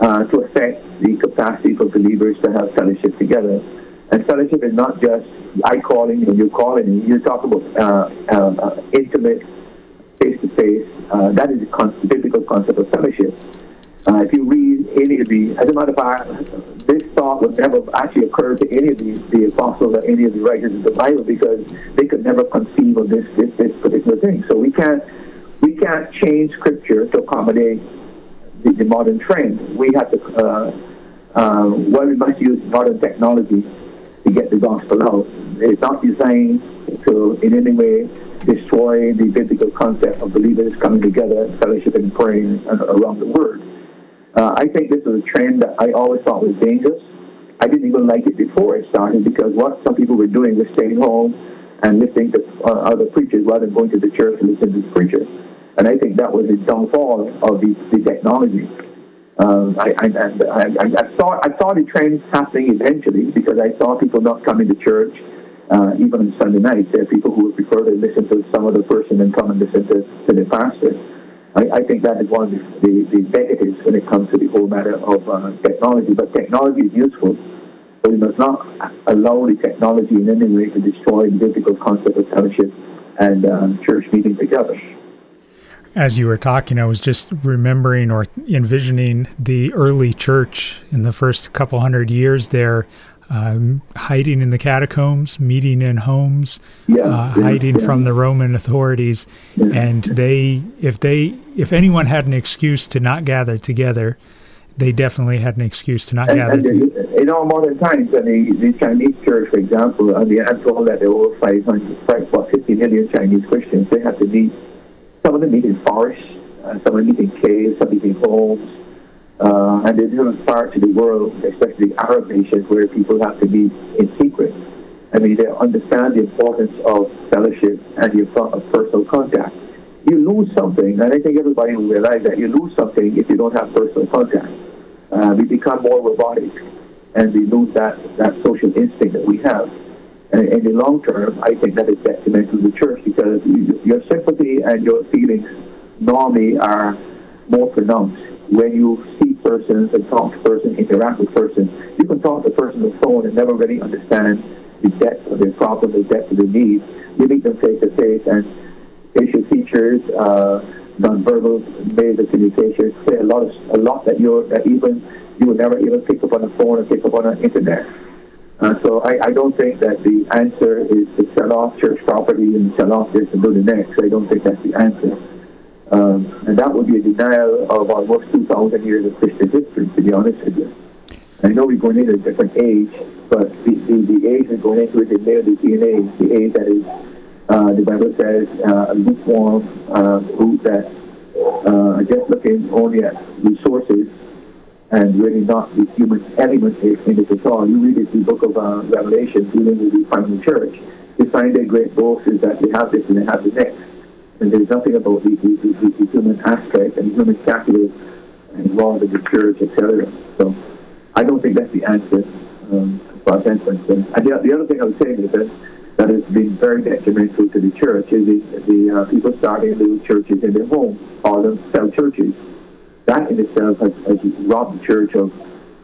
uh, to affect the capacity for believers to have fellowship together. And fellowship is not just I calling you, you calling you. Talk about uh, uh, uh intimate, face to face. That is the con- concept of fellowship. Uh, if you read any of the, as a matter of fact, this thought would never actually occur to any of the, the apostles or any of the writers of the Bible because they could never conceive of this, this, this particular thing. So we can't we can't change scripture to accommodate the, the modern trend. We have to, uh, uh, well, we must use modern technology to get the gospel out. It's not designed to in any way destroy the biblical concept of believers coming together, fellowship and praying around the word. Uh, I think this is a trend that I always thought was dangerous. I didn't even like it before it started because what some people were doing was staying home and listening to uh, other preachers rather than going to the church and listening to the preachers. And I think that was the downfall of the, the technology. Um, I, I, I, I, saw I saw the trends happening eventually because I saw people not coming to church uh, even on Sunday nights. There are people who would prefer to listen to some other person than come and listen to, to the pastor. I, I think that is one of the, the, negatives when it comes to the whole matter of uh, technology. But technology is useful. But we must not allow the technology in any way to destroy the biblical concept of fellowship and um, church meeting together as you were talking, I was just remembering or envisioning the early church in the first couple hundred years there. um, hiding in the catacombs, meeting in homes, Yeah, uh, hiding yeah. from the Roman authorities. Yeah. And they, if they, if anyone had an excuse to not gather together, they definitely had an excuse to not And, gather. and together. in our modern times, I mean, the Chinese church, for example, I mean, I'm told that there were over 500, five, what, 50 million Chinese Christians. They had to meet, some of them meet in forests, uh, some of them meet in caves, some meet in homes. Uh, and there's different parts of the world, especially Arab nations, where people have to be in secret. I mean, they understand the importance of fellowship and your pro- of personal contact. You lose something, and I think everybody will realize that you lose something if you don't have personal contact. Uh, we become more robotic, and we lose that, that social instinct that we have. And in the long term, I think that is detrimental to the church because your sympathy and your feelings normally are more pronounced when you see persons and talk to persons, interact with persons. You can talk to a person on the phone and never really understand the depth of their problem, the depth of their needs. You meet them face to face, and facial features, uh, nonverbal ways of communication say a lot of a lot that you that even you would never even pick up on the phone or pick up on the internet. Uh, so I, I don't think that the answer is to sell off church property and sell off this and do the next. I don't think that's the answer. Um, and that would be a denial of almost 2,000 years of Christian history, to be honest with you. I know we're going into a different age, but the, the, the age we're going into is the age, the age that is, uh, the Bible says, uh, lukewarm uh, group that uh, just looking only at resources and really not the human element in it at all. You read it the book of uh, Revelation, dealing with the final church, you find their great boast is that they have this and they have the next. And there's nothing about the, the, the, the human aspect and human capital involved in the church, etc. So I don't think that's the answer um, as far as And the, the other thing I was saying is that that has been very detrimental to the church is the, the uh, people starting little churches in their home, call them cell churches. That in itself has, has robbed the church of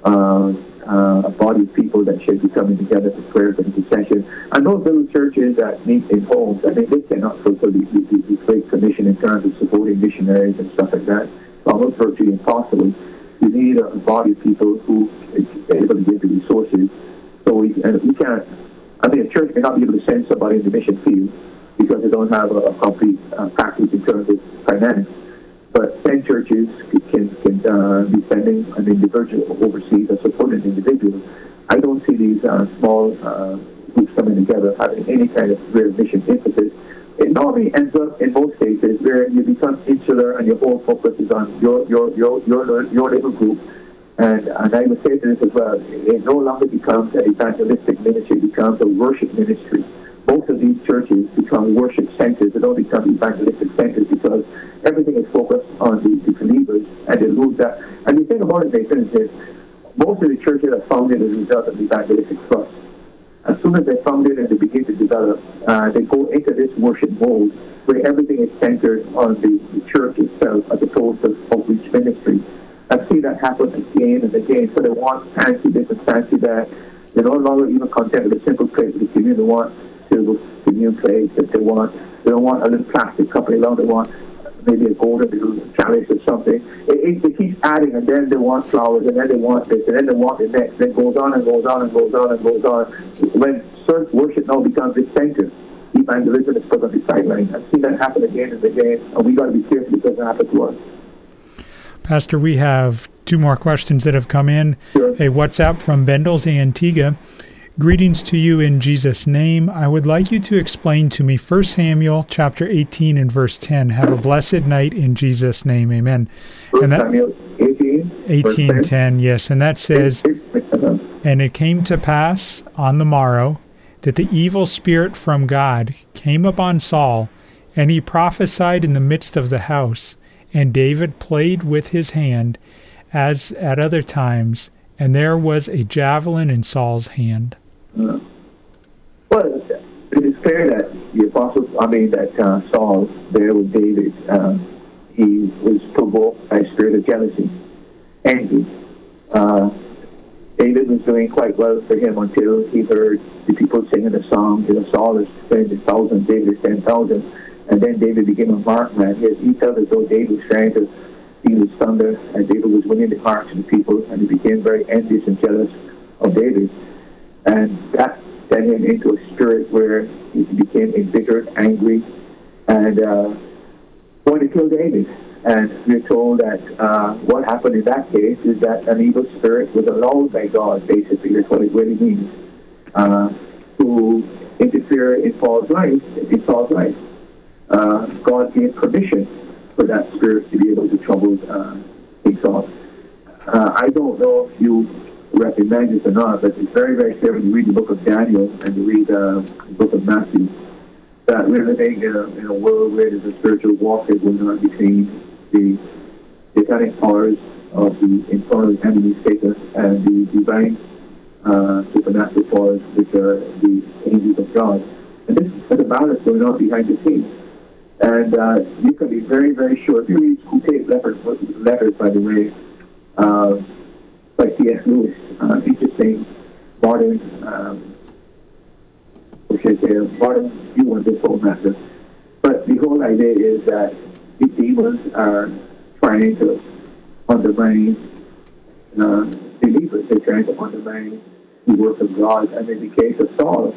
uh, uh, a body of people that should be coming together for prayers and intercession. And those little churches that meet in homes, I mean, they cannot fulfill the, the, the Great Commission in terms of supporting missionaries and stuff like that. Almost virtually impossible. You need a body of people who is able to give the resources. So we, and we can't, I mean, a church may not be able to send somebody in the mission field because they don't have a, a complete uh, practice in terms of finance. But 10 churches can, can uh, be sending an individual overseas or supporting an individual. I don't see these uh, small uh, groups coming together having any kind of real mission emphasis. It normally ends up in most cases where you become insular and your whole focus is on your your your your, your little group. And, and I would say to this as well, it no longer becomes an evangelistic ministry, it becomes a worship ministry most of these churches become worship centers. They don't become evangelistic centers because everything is focused on the, the believers and they lose that. And the thing about it, Nathan, is this. Most of the churches are founded as a result of evangelistic thrust. As soon as they're founded and they begin to develop, uh, they go into this worship mode where everything is centered on the, the church itself as opposed to outreach ministry. I see that happen again and again. So they want fancy this and fancy that. They're no longer even content with a simple praise of the communion. They want to communicate that they want. They don't want a little plastic cup. They want maybe a golden little chalice or something. It, it, it keeps adding, and then they want flowers, and then they want this, and then they want the next. Then it goes on and goes on and goes on and goes on. When church worship now becomes the center, evangelism is put on the sideline. I've seen that happen again and again, and we got to be careful it doesn't happen to us. Pastor, we have two more questions that have come in. Sure. A WhatsApp from Bendals Antigua. Greetings to you in Jesus' name. I would like you to explain to me 1 Samuel chapter 18 and verse 10. Have a blessed night in Jesus' name. Amen. First And that Samuel 18, 18 10, yes. And that says, And it came to pass on the morrow that the evil spirit from God came upon Saul, and he prophesied in the midst of the house. And David played with his hand, as at other times, and there was a javelin in Saul's hand. Uh, well, it is clear that the apostle, I mean, that uh, Saul there with David, uh, he was provoked by a spirit of jealousy, envy. Uh, David was doing quite well for him until he heard the people singing the song, you know, Saul is ten thousand, David is ten thousand. And then David became a mark man. He, he felt as though David was trying to steal his thunder, and David was winning the hearts of the people, and he became very envious and jealous of David. And that sent him into a spirit where he became embittered, angry, and uh, wanted to kill David. And we're told that uh, what happened in that case is that an evil spirit was allowed by God, basically, that's what it really means, uh, to interfere in Paul's life. In Paul's life. Uh, God gave permission for that spirit to be able to trouble uh, Saul. Uh, I don't know if you recognize this or not, but it's very, very clear when you read the book of Daniel and you read uh, the book of Matthew that we're living in a, in a world where there's a spiritual warfare going on between the satanic powers of the infernal enemy Satan and the divine uh, supernatural powers which are the angels of God. And this is the battle going on behind the scenes. And uh, you can be very, very sure. If you read Screwtape letters, letters, by the way, uh, by C.S. Lewis, uh, interesting modern, um, which is a modern view on this whole matter. But the whole idea is that the demons are trying to undermine uh, believers. They're trying to undermine the work of God. And in the case of Saul,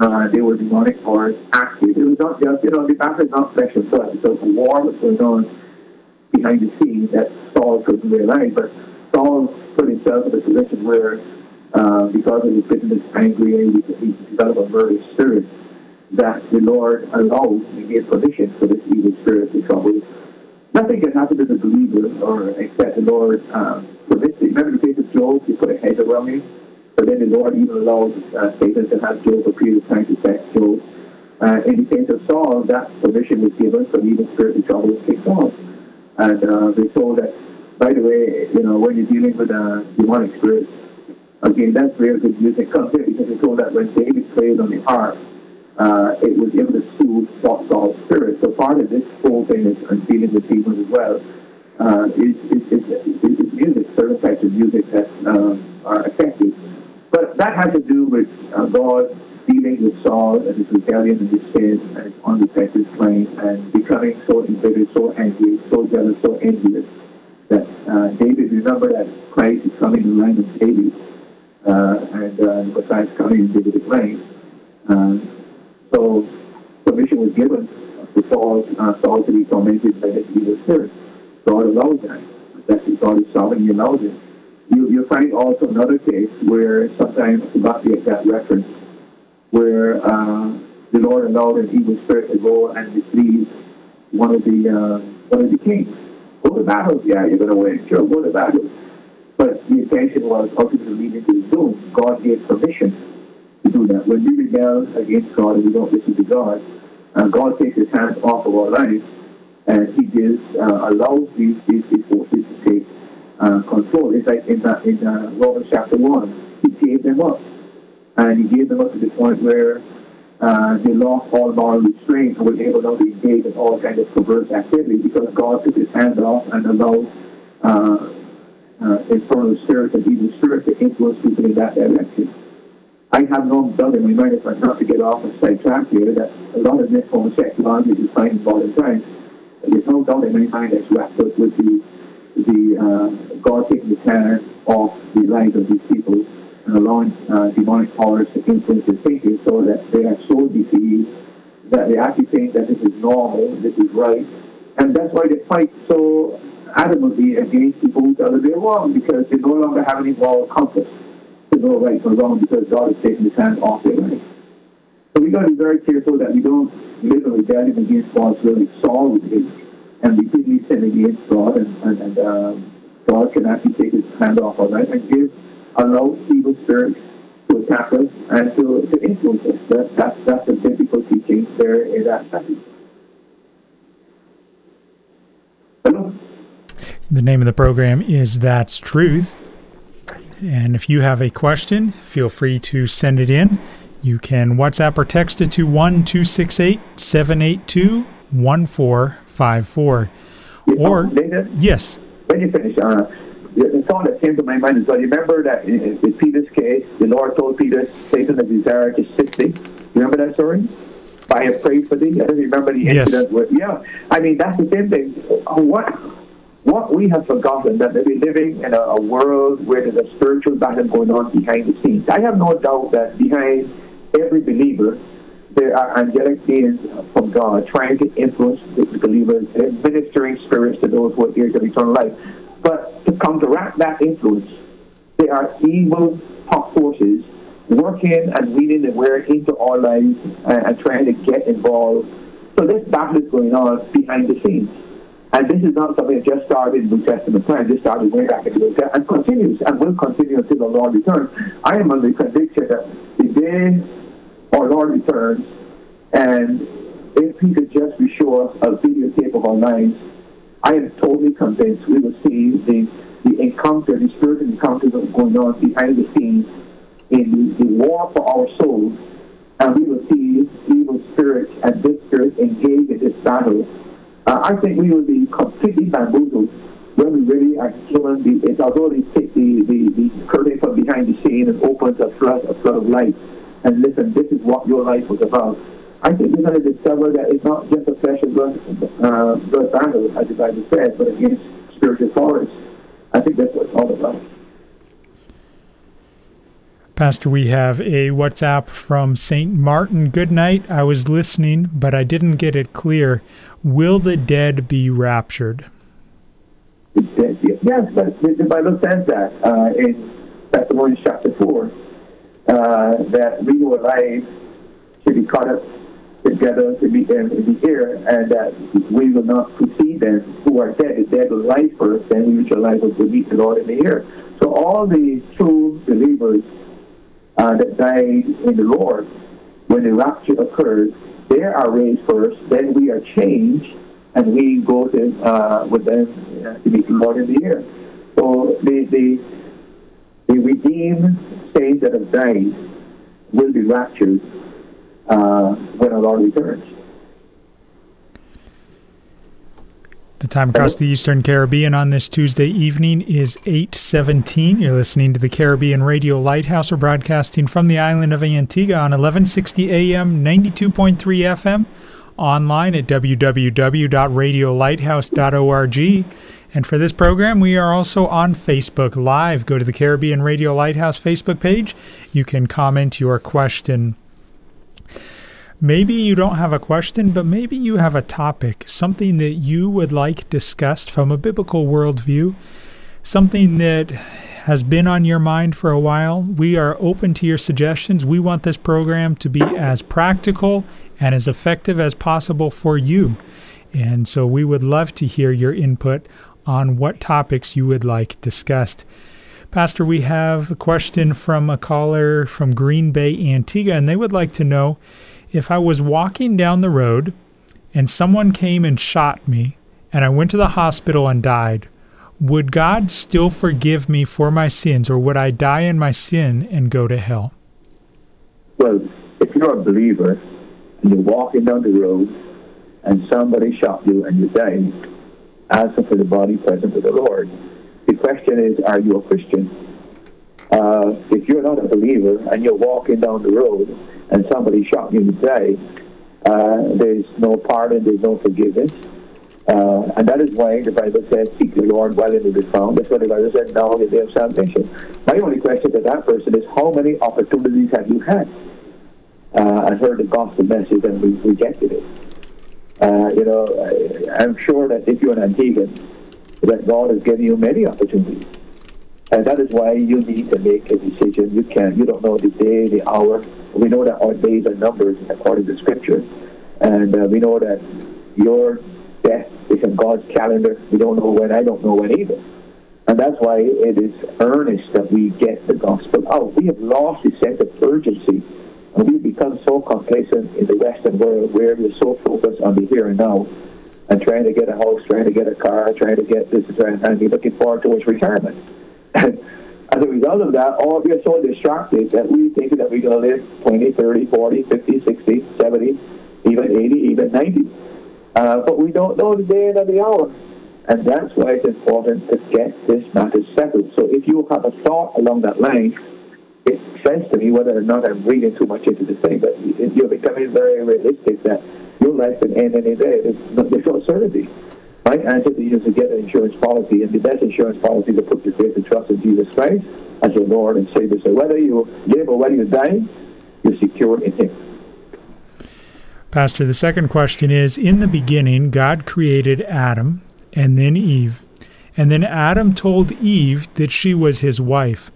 uh, they were demonic powers active. It was not just, you know, the battle is not flesh and blood. So a war was going on behind the scenes that Saul couldn't realize. But Saul put himself in a position where, uh, because of his bitterness, angry, and he developed a murderous spirit that the Lord allowed and gave permission for this evil spirit to trouble. Nothing can happen to the believer or except the Lord um, permits it. Remember the case of Job? He put a hedge around him. But then the Lord even allowed uh, Satan to have Job for a period of time to test Job. Uh, in the case of Saul, that permission was given for even evil spirit to trouble King Saul. And uh, they saw that, by the way, you know, when you're dealing with a demonic spirit, again, that's where the music comes in because they told that when David played on the harp, uh, it was able to soothe Saul's spirit. So part of this whole thing is and dealing with demons as well. Uh, is, is, is, is, music, certain types of music that um, are effective. But that has to do with uh, God dealing with Saul and his rebellion and his sin and his unrepentant claim and becoming so embittered, so angry, so jealous, so envious that uh, David, remember that Christ is coming in the line of David uh, and uh, Messiah coming in David's reign. Uh, so permission was given to Saul, uh, Saul to be tormented by the evil spirit. God allows that. That's God is sovereign, he it. You, find also another case where sometimes, I forgot the reference, where uh, the Lord allowed an evil spirit to go and deceive one of the uh, one of the kings. Go to battle, yeah, you're going to win. Sure, go to battle. But the intention was ultimately leading to his doom. God gave permission to do that. When we rebel against God and we don't listen to God, uh, God takes his hands off of our lives and he gives, uh, allows these, these, these forces to take uh, control. It's like in, uh, in uh, Romans chapter 1, he gave them up. And he gave them up to the point where uh, they lost all moral restraint and were able now to engage in all kinds of perverse activity because God took his hands off and allowed uh, uh, infernal spirits and evil spirits to influence people in that direction. I have no doubt in my mind, if I'm not to get off and sidetrack here, that a lot of this homosexuality is fine in modern times. There's no doubt in my mind that's wrapped up with the, the uh, his hand off the lives of these people and allowing uh, demonic powers to influence their thinking so that they are so deceived that they actually think that this is normal, this is right. And that's why they fight so adamantly against people who tell them they're wrong because they no longer have any moral compass to know right from wrong because God has taken his hand off their life. So we got to be very careful that we don't live in rebellion against God's. Saul did, and we didn't sin against God, and, and, and um, God can actually take his hand off of life and give allow evil spirits to attack us and to, to influence us. That, that's, that's the biblical teaching there in that passage. Hello? The name of the program is That's Truth. And if you have a question, feel free to send it in. You can WhatsApp or text it to 1 268 782 1454. Or, David, yes. When you finish, uh, the thought that came to my mind is well, you remember that in, in Peter's case, the Lord told Peter, Satan has desired to sift thee. Remember that story? I have prayed for thee. I don't remember the incident. Yes. Where, yeah, I mean, that's the same thing. What what we have forgotten that we're living in a, a world where there's a spiritual battle going on behind the scenes. I have no doubt that behind every believer there are angelic beings from God trying to influence the believers, uh, ministering spirits to those who are heirs of eternal life. But to counteract that influence, there are evil forces working and weaving their way into our lives and, and trying to get involved. So this battle is going on behind the scenes. And this is not something that just started in the New Testament time. This started way back in the Old Testament and continues and will continue until the Lord returns. I am under the conviction that the day our Lord returns, and if He could just be sure a videotape of our lives, I am totally convinced we will see the, the encounter, the spiritual encounters going on behind the scenes in the, the war for our souls, and we will see evil spirits and good spirits engage in this battle. Uh, I think we will be completely bamboozled when we really are given the, it, although they take the, the, the curtain from behind the scene and opens a flood, a flood of light, and listen, this is what your life was about. I think we're going to discover that it's not just a flesh and blood, uh, blood battle, as the Bible says, but against spiritual powers. I think that's what it's all about. Pastor, we have a WhatsApp from St. Martin. Good night. I was listening, but I didn't get it clear. Will the dead be raptured? Yes, but the Bible says that uh, in Thessalonians chapter 4, uh, that we who are alive should be caught up together to them in the air, and that we will not precede them who are dead. The dead will rise first, then we which are alive will meet the Lord in the air. So all the true believers uh, that died in the Lord, when the rapture occurs, they are raised first, then we are changed, and we go to, uh, with them uh, to meet the Lord in the air. So the, the, the redeemed saints that have died will be raptured uh, when our Lord returns. The time across the Eastern Caribbean on this Tuesday evening is 8:17. You're listening to the Caribbean Radio Lighthouse. We're broadcasting from the island of Antigua on 1160 AM, 92.3 FM, online at www.radiolighthouse.org. And for this program, we are also on Facebook Live. Go to the Caribbean Radio Lighthouse Facebook page. You can comment your question Maybe you don't have a question, but maybe you have a topic, something that you would like discussed from a biblical worldview, something that has been on your mind for a while. We are open to your suggestions. We want this program to be as practical and as effective as possible for you. And so we would love to hear your input on what topics you would like discussed. Pastor, we have a question from a caller from Green Bay, Antigua, and they would like to know if I was walking down the road and someone came and shot me and I went to the hospital and died, would God still forgive me for my sins or would I die in my sin and go to hell? Well, if you're a believer and you're walking down the road and somebody shot you and you died, answer for the body present with the Lord. The question is, are you a Christian? Uh, if you're not a believer and you're walking down the road and somebody shot you today, uh, there's no pardon, there's no forgiveness. Uh, and that is why the Bible says, seek the Lord while it is found. That's what the Bible says, now is the day of salvation. My only question to that person is, how many opportunities have you had uh, and heard the gospel message and we rejected it? Uh, you know, I, I'm sure that if you're an Antiguan, that God has given you many opportunities. And that is why you need to make a decision. You can't, you don't know the day, the hour. We know that our days are numbered according to Scripture, and uh, we know that your death is in God's calendar. We don't know when. I don't know when either. And that's why it is earnest that we get the gospel out. We have lost the sense of urgency, we've become so complacent in the Western world where we're so focused on the here and now and trying to get a house, trying to get a car, trying to get this, trying, and be looking forward towards retirement. And [LAUGHS] as a result of that, all we are so distracted that we think that we're going to live 20, 30, 40, 50, 60, 70, even 80, even 90. Uh, but we don't know the day and the hour. And that's why it's important to get this matter settled. So if you have a thought along that line, it says to me whether or not I'm reading too much into the thing, but you're becoming very realistic that your life can end any day. There's there's no certainty. right answer is to get an insurance policy, and the best insurance policy to put your faith and trust in Jesus Christ as your Lord and Savior. So whether you live or whether you die, you're secure in Him. Pastor, the second question is In the beginning, God created Adam and then Eve. And then Adam told Eve that she was his wife.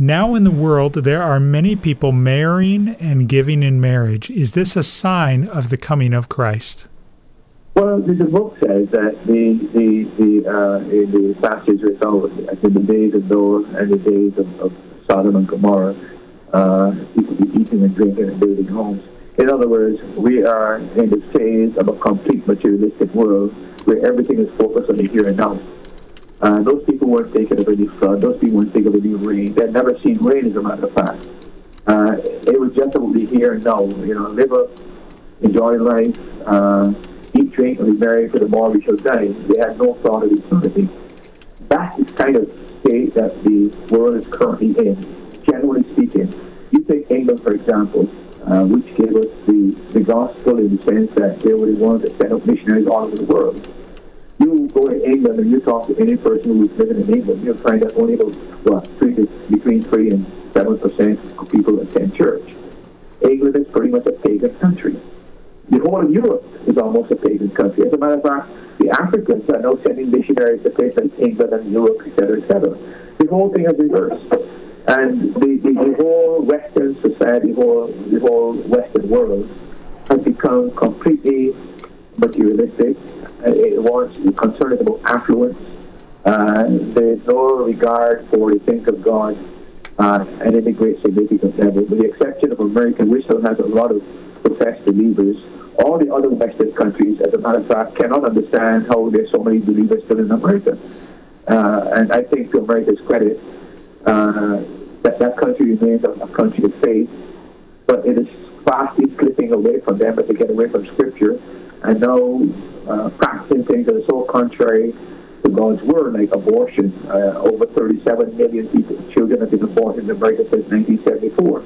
Now in the world, there are many people marrying and giving in marriage. Is this a sign of the coming of Christ? Well, the book says that the the the uh, the passage we saw in the days of Noah and the days of, of Sodom and Gomorrah, uh, eating and drinking and building homes. In other words, we are in the phase of a complete materialistic world where everything is focused on the here and now. Uh, those people weren't thinking of any flood. Those people weren't thinking of any rain. They'd never seen rain, as a matter of fact. Uh, it was just about the here and now. You know, live up, enjoy life, uh, eat, drink, and be married to the more we shall die. They had no thought of eternity. That is kind of state that the world is currently in, generally speaking. You take England, for example uh, which gave us the, the gospel in the sense that they were the ones that sent up missionaries all over the world. You go to England and you talk to any person who's living in England, you'll find that only about what, three between 3 and 7 percent of people attend church. England is pretty much a pagan country. The whole of Europe is almost a pagan country. As a matter of fact, the Africans are now sending missionaries to places England and Europe, etc., etc. The whole thing has reversed. And the, the, the whole Western society, whole, the whole Western world has become completely materialistic. It be concerned about affluence. Uh, there's no regard for the things of God at any great significant level. With the exception of America, which still has a lot of professed believers, all the other Western countries, as a matter of fact, cannot understand how there's so many believers still in America. Uh, and I think to America's credit, uh, that that country remains a, a country of faith, but it is fastly slipping away from them as they get away from Scripture and now uh, practicing things that are so contrary to God's word, like abortion. Uh, over 37 million people, children have been aborted in America since 1974.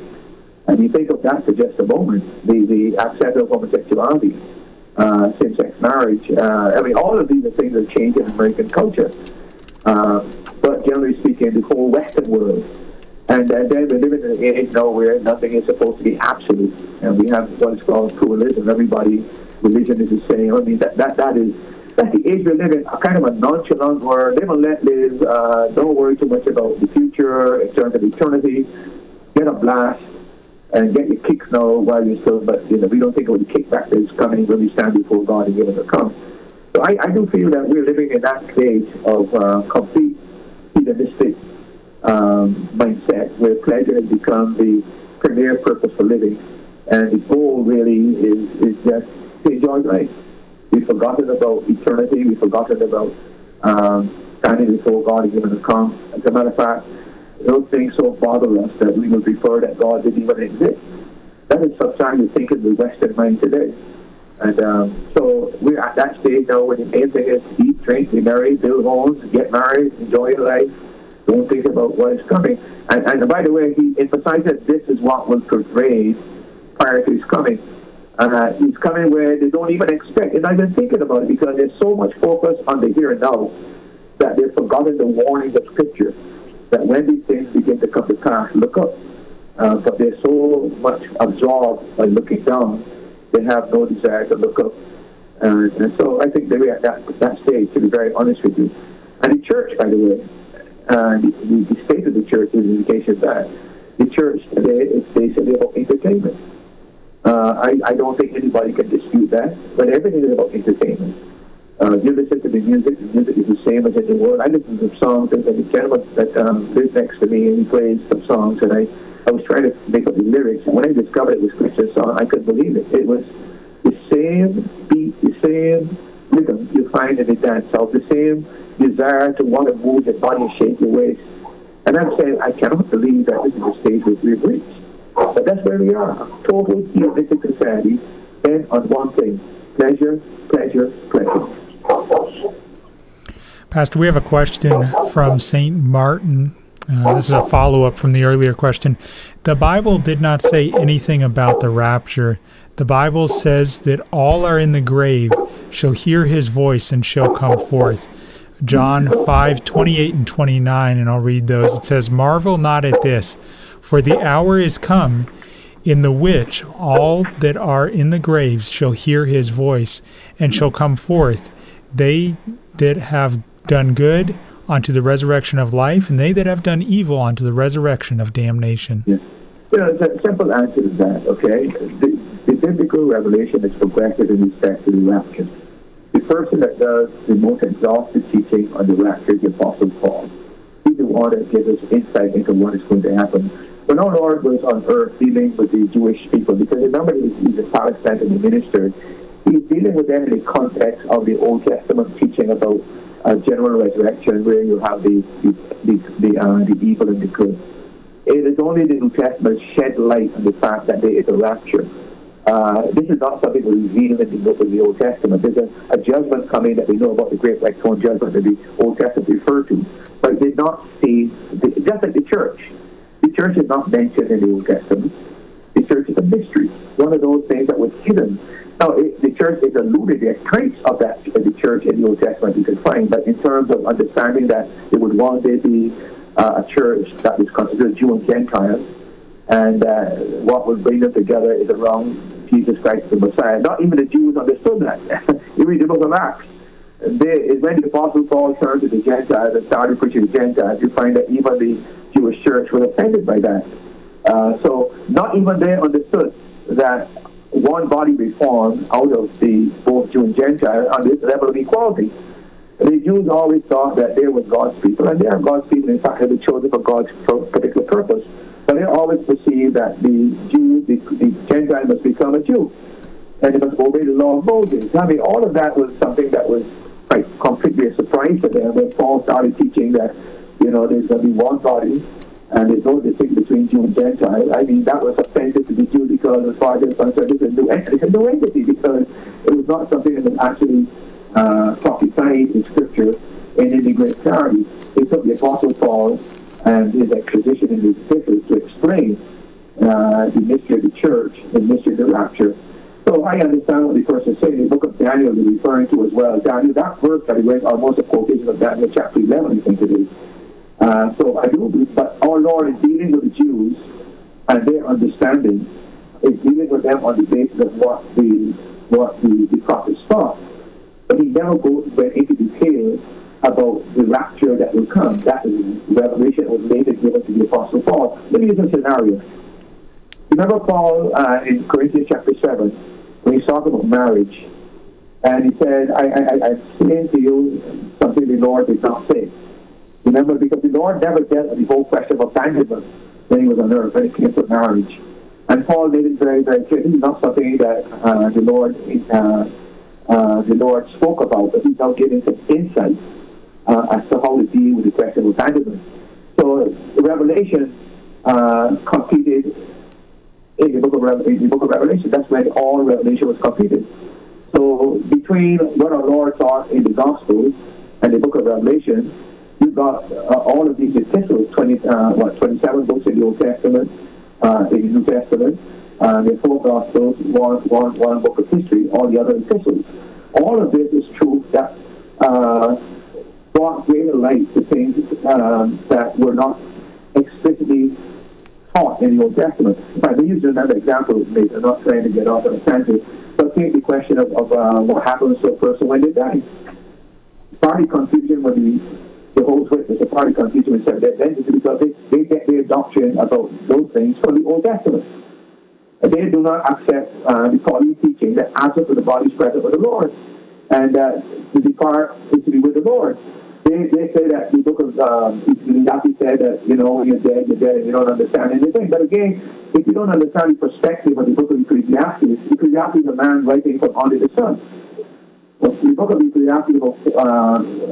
And you think of that for just a moment, the, the acceptance of homosexuality, uh, same-sex marriage. Uh, I mean, all of these are things that change in American culture. Uh, but generally speaking, the whole Western world and, then we live in an age now where nothing is supposed to be absolute. And we have what is called pluralism. Everybody, religion is same. I mean, that, that, that is, that's the age we live in, a kind of a nonchalant world. Live and let live. Uh, don't worry too much about the future in terms of eternity. Get a blast and get your kicks now while you're still, but, you know, we don't think of the kickback that is coming when we stand before God and give us a come. So I, I do feel that we're living in that stage of uh, complete hedonistic um, mindset where pleasure has become the premier purpose for living. And the goal really is, is just life. We've forgotten about eternity. We've forgotten about um, standing before God and giving. As a matter of fact, those things so bother us that we would prefer that God didn't even exist. That is sometimes the thinking of the Western mind today. And um, so we're at that stage now where the main thing is eat, drink, be married, build homes, get married, enjoy your life, don't think about what is coming. And, and by the way, he emphasized that this is what was portrayed prior to his coming. Uh, he's coming where they don't even expect. And I've been thinking about it because there's so much focus on the here and now that they've forgotten the warnings of Scripture that when these things begin to come to pass, look up. Uh, but they're so much absorbed by looking down, they have no desire to look up. Uh, and so I think they're at that, that stage, to be very honest with you. And the church, by the way, uh, the, the, state of the church is an indication that the church today is basically about entertainment. Uh, I, I don't think anybody can dispute that, but everything is about entertainment. Uh, you listen to the music, the music is the same as in the world. I listen to songs, and the gentleman that um, lives next to me, and he plays some songs, and I, I was trying to make up the lyrics, and when I discovered it was Christian song, I couldn't believe it. It was the same beat, the same rhythm you find in the dance hall, the same desire to want to move your body shake your waist. And I'm saying, I cannot believe that this is the stage we've reached. But that's where we are. Total hedonistic society, and on one thing pleasure, pleasure, pleasure. Pastor, we have a question from St. Martin Uh, this is a follow up from the earlier question. The Bible did not say anything about the rapture. The Bible says that all are in the grave shall hear his voice and shall come forth. John 5 28 and 29, and I'll read those. It says, Marvel not at this, for the hour is come in the which all that are in the graves shall hear his voice and shall come forth, they that have done good unto the resurrection of life, and they that have done evil unto the resurrection of damnation. Yes. You a simple answer to that, okay? The, the biblical revelation is progressive in respect to the rapture. The person that does the most exhaustive teaching on the rapture is the Apostle Paul. He's the one that gives us insight into what is going to happen. When our Lord was on earth dealing with the Jewish people, because remember he's, he's a Palestinian minister, he's dealing with them in the context of the Old Testament teaching about uh, general resurrection, where you have the the the, the, uh, the evil and the good. It is only the New Testament shed light on the fact that there is a rapture. Uh, this is not something revealed in the book of the Old Testament. There's a, a, judgment coming that we know about the great white throne judgment that the Old Testament referred to, but did not see, just like the church. The church is not mentioned in the Old Testament. The church is a mystery, one of those things that was hidden. Now, it, the church is alluded, there are traits of that the church in the Old Testament you can find, but in terms of understanding that it would one day be uh, a church that was considered Jew and Gentile, and uh, what would bring them together is around Jesus Christ the Messiah. Not even the Jews understood that. [LAUGHS] you read the book of Acts. They, when the Apostle Paul turned to the Gentiles and started preaching to Gentiles, you find that even the Jewish church was offended by that. Uh, so not even they understood that one body be formed out of the both Jew and Gentile on this level of equality. The Jews always thought that they were God's people, and they are God's people. In fact, they were chosen for God's particular purpose. But they always perceived that the Jew, the, the Gentile must become a Jew, and they must obey the law of Moses. I mean, all of that was something that was quite completely a surprise to them when Paul started teaching that, you know, there's going to be one body, and there's no distinction between Jew and Gentile. I mean, that was offensive to the Jew because, as far as they're concerned, it's a new entity, it's a new entity because it was not something that was actually uh, prophesied in Scripture in the great clarity. They took the Apostle Paul and his exposition in his epistles to explain uh, the mystery of the church, the mystery of the rapture. So I understand what the person is saying. The book of Daniel is referring to as well. Daniel, that verse that he read, almost a quotation of Daniel chapter 11, I think it is. Uh, so I do believe, but our Lord is dealing with the Jews and their understanding is dealing with them on the basis of what the what the, the prophets thought. But he never goes went into detail about the rapture that will come. That is revelation was later given to the Apostle Paul. Let me use a scenario. Remember Paul uh, in Corinthians chapter 7, when he's talking about marriage, and he said, I, I, I explained to you something the Lord did not say. Remember, because the Lord never dealt with the whole question of abandonment when he was on earth, when it came to marriage. And Paul made it very, very clear. This is not something that uh, the Lord uh, uh, the Lord spoke about, but he's now giving some insight uh, as to how to deal with the question of abandonment. So the Revelation uh, completed in the book of Re- in the book of Revelation. That's when all Revelation was completed. So between what our Lord taught in the Gospels and the book of Revelation, you've got uh, all of these epistles, 20, uh, what, 27 books in the Old Testament, uh, in the New Testament, uh, the four Gospels, one, one, one book of history, all the other epistles. All of this is true that uh, brought greater light to things um, that were not explicitly taught in the Old Testament. If I use another example, maybe I'm not trying to get off on a tangent, but take the question of, of uh, what happens to a person when they die. Party confusion when the the whole witness, the party and said that then, because they, they get their doctrine about those things from the Old Testament. They do not accept uh, the Pauline teaching that answer to the body is present with the Lord and uh, to depart is to be with the Lord. They, they say that the book of um, said that, you know, when you're dead, you're dead and you don't understand anything. But again, if you don't understand the perspective of the book of Ecclesiastes, Ecclesiastes is a man writing from under the sun. The book of Ecclesiastes, uh,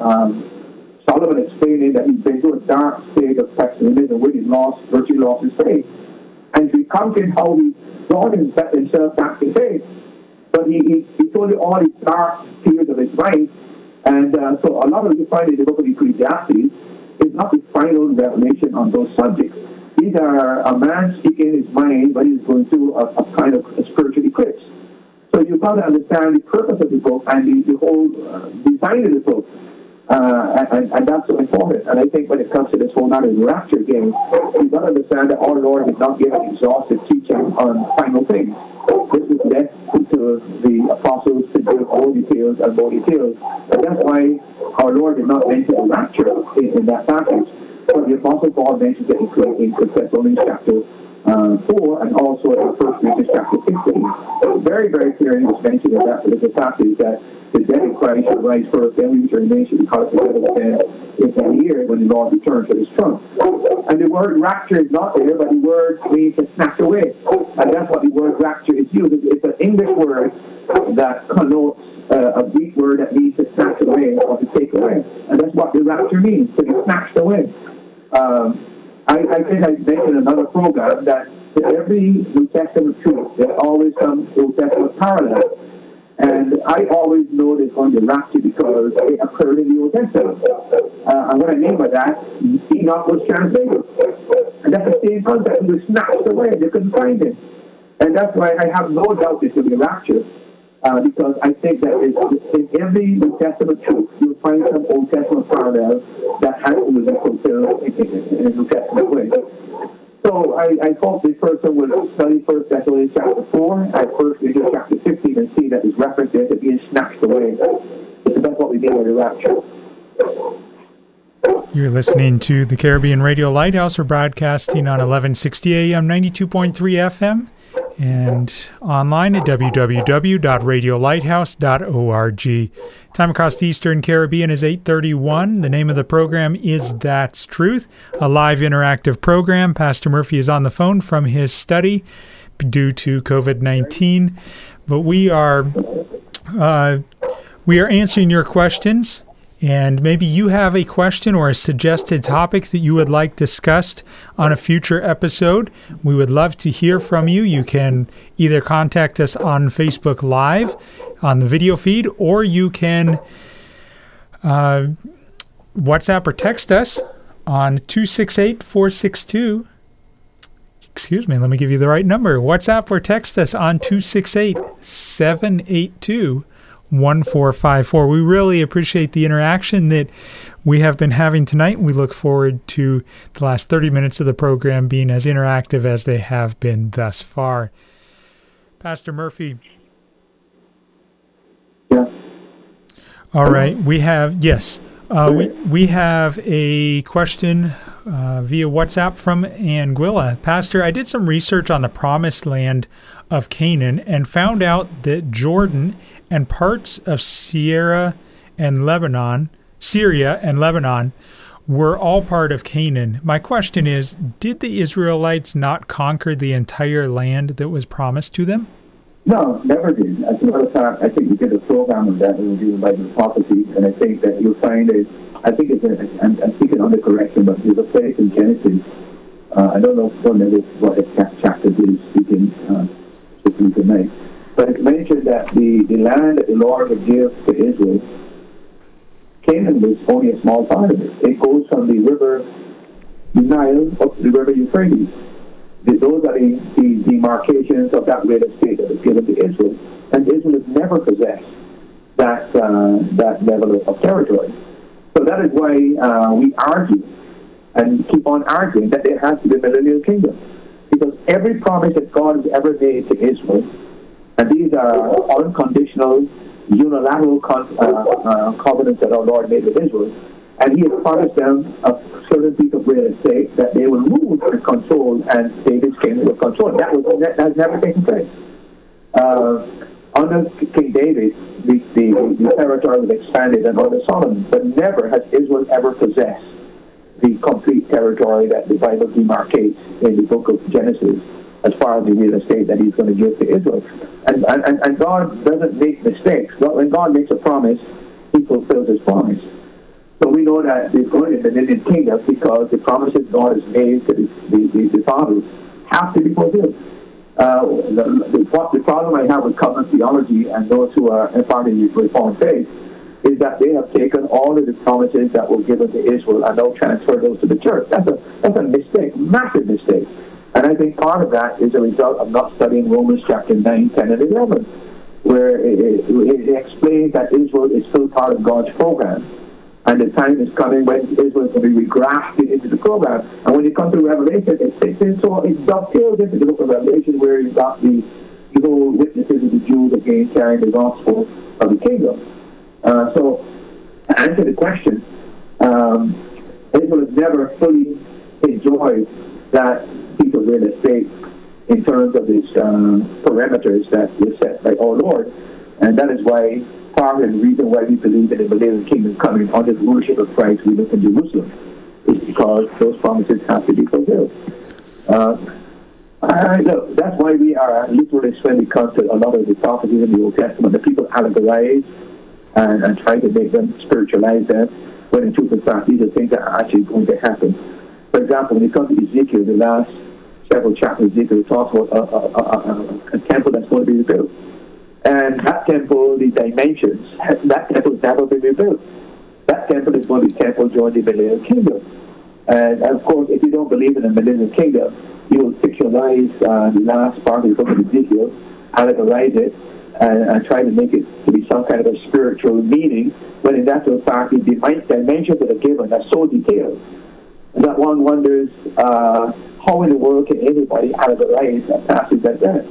um, Solomon explaining that he's been a dark state of pessimism when he lost, virtually lost his faith. And recounting how he brought himself back to faith. But he, he, he told you all his dark tears of his life. And uh, so a lot of you find in the book of Ecclesiastes is is not the final revelation on those subjects. These are a man speaking his mind but he's going through a, a kind of a spiritual eclipse. So you've got to understand the purpose of the book and the, the whole uh, design of the book. Uh, and, and, that's so important. And I think when it comes to this whole matter of rapture again, you've got to understand that our Lord did not give an exhaustive teaching on final things. This is left to the apostles to give more details and more details. And that's why our Lord did not mention the rapture in, in that passage. But the apostle Paul mentions it in, in Thessalonians chapter uh, 4 and also in 1 Corinthians chapter 16. Very, very clearly was mentioned in that particular passage that the dead in Christ shall rise first, then we shall remain because the dead stand in that year when the Lord returns to his throne. And the word rapture is not there, but the word means to snatch away. And that's what the word rapture is used. It's an English word that connotes uh, a Greek word that means to snatch away or to take away. And that's what the rapture means, to be snatched away. Um, I, I think I mentioned another program that every New Testament truth, there's always some Old Testament parallel. And I always know this on the rapture because it occurred in the Old Testament. Uh, and what I mean by that, Enoch was translated. And that's the same concept. He was snatched away. They couldn't find him. And that's why I have no doubt this will be a rapture. Uh, because I think that in every New Testament truth, you'll find some Old Testament parallels that to be fulfilled in, in, in a New Testament way. So I, I hope this person will study First Thessalonians chapter 4 and First Corinthians chapter 15 and see that his reference there to being snatched away. Because that's what we mean by the rapture. You're listening to the Caribbean Radio Lighthouse. We're broadcasting on 1160 AM, 92.3 FM, and online at www.radiolighthouse.org. Time across the Eastern Caribbean is 8:31. The name of the program is That's Truth, a live interactive program. Pastor Murphy is on the phone from his study due to COVID-19, but we are uh, we are answering your questions. And maybe you have a question or a suggested topic that you would like discussed on a future episode. We would love to hear from you. You can either contact us on Facebook Live on the video feed, or you can uh, WhatsApp or text us on 268 462. Excuse me, let me give you the right number. WhatsApp or text us on 268 782 1454. We really appreciate the interaction that we have been having tonight. We look forward to the last 30 minutes of the program being as interactive as they have been thus far. Pastor Murphy. Yes. All right. We have, yes, uh, we, we have a question uh, via WhatsApp from Anguilla. Pastor, I did some research on the promised land of Canaan and found out that Jordan and parts of Syria and Lebanon, Syria and Lebanon were all part of Canaan. My question is, did the Israelites not conquer the entire land that was promised to them? No, never did. As a matter of fact, I think we did a program on that in the Bible prophecy, and I think that you'll find it. I think it's, a, I'm, I'm speaking under correction, but there's a place in Genesis. Uh, I don't know, don't know what exact chapter it is speaking, uh, speaking tonight but it's mentioned that the, the land that the Lord would give to Israel, Canaan was only a small part of it. It goes from the river Nile up to the river Euphrates. Those are the, the demarcations of that great estate that was given to Israel. And Israel has never possessed that, uh, that level of territory. So that is why uh, we argue and keep on arguing that there has to be a millennial kingdom. Because every promise that God has ever made to Israel and these are unconditional, unilateral con- uh, uh, covenants that our Lord made with Israel. And he has promised them a certain piece of real estate that they will rule and control, and David's kingdom will control. That, was, that has never taken place. Uh, under King David, the, the, the territory was expanded, and under Solomon, but never has Israel ever possessed the complete territory that the Bible demarcates in the book of Genesis as far as the real estate that he's going to give to Israel. And, and, and God doesn't make mistakes. When God makes a promise, he fulfills his promise. So we know that there's going to the million kingdom because the promises God has made to the, the, the, the fathers have to be fulfilled. Uh, the, the, the, problem I have with covenant theology and those who are part of the Reformed faith is that they have taken all of the promises that were given to Israel and now transferred those to the church. That's a that's a mistake, massive mistake. And I think part of that is a result of not studying Romans chapter 9, 10, and 11, where it, it, it explains that Israel is still part of God's program. And the time is coming when Israel will be regrafted into the program. And when you come to Revelation, it fits in, so it dovetails into the book of Revelation where you've got the, the whole witnesses of the Jews again carrying the gospel of the kingdom. Uh, so, to answer the question, um, Israel has never fully enjoyed that piece of real estate in terms of these um, parameters that were set by our Lord. And that is why part of the reason why we believe in the millennial kingdom is coming under the rulership of Christ, we look in Jerusalem, is because those promises have to be fulfilled. Uh, I, look, that's why we are literalists when it comes to a lot of the prophecies in the Old Testament. The people allegorize and, and try to make them spiritualize them, when in truth and fact, these are things that are actually going to happen. For example, when it comes to Ezekiel, the last several chapters of Ezekiel talks about a, a, a, a, temple that's going to be rebuilt. And that temple, the dimensions, that temple has never been rebuilt. That temple is going to be temple during the millennial kingdom. And, and, of course, if you don't believe in the millennial kingdom, you will fictionalize uh, the last part of the book of Ezekiel, allegorize it, and, and try to make it to be some kind of a spiritual meaning, when in actual fact, the dimensions that are given are so detailed that one wonders uh, how in the world can anybody categorize a passage like that.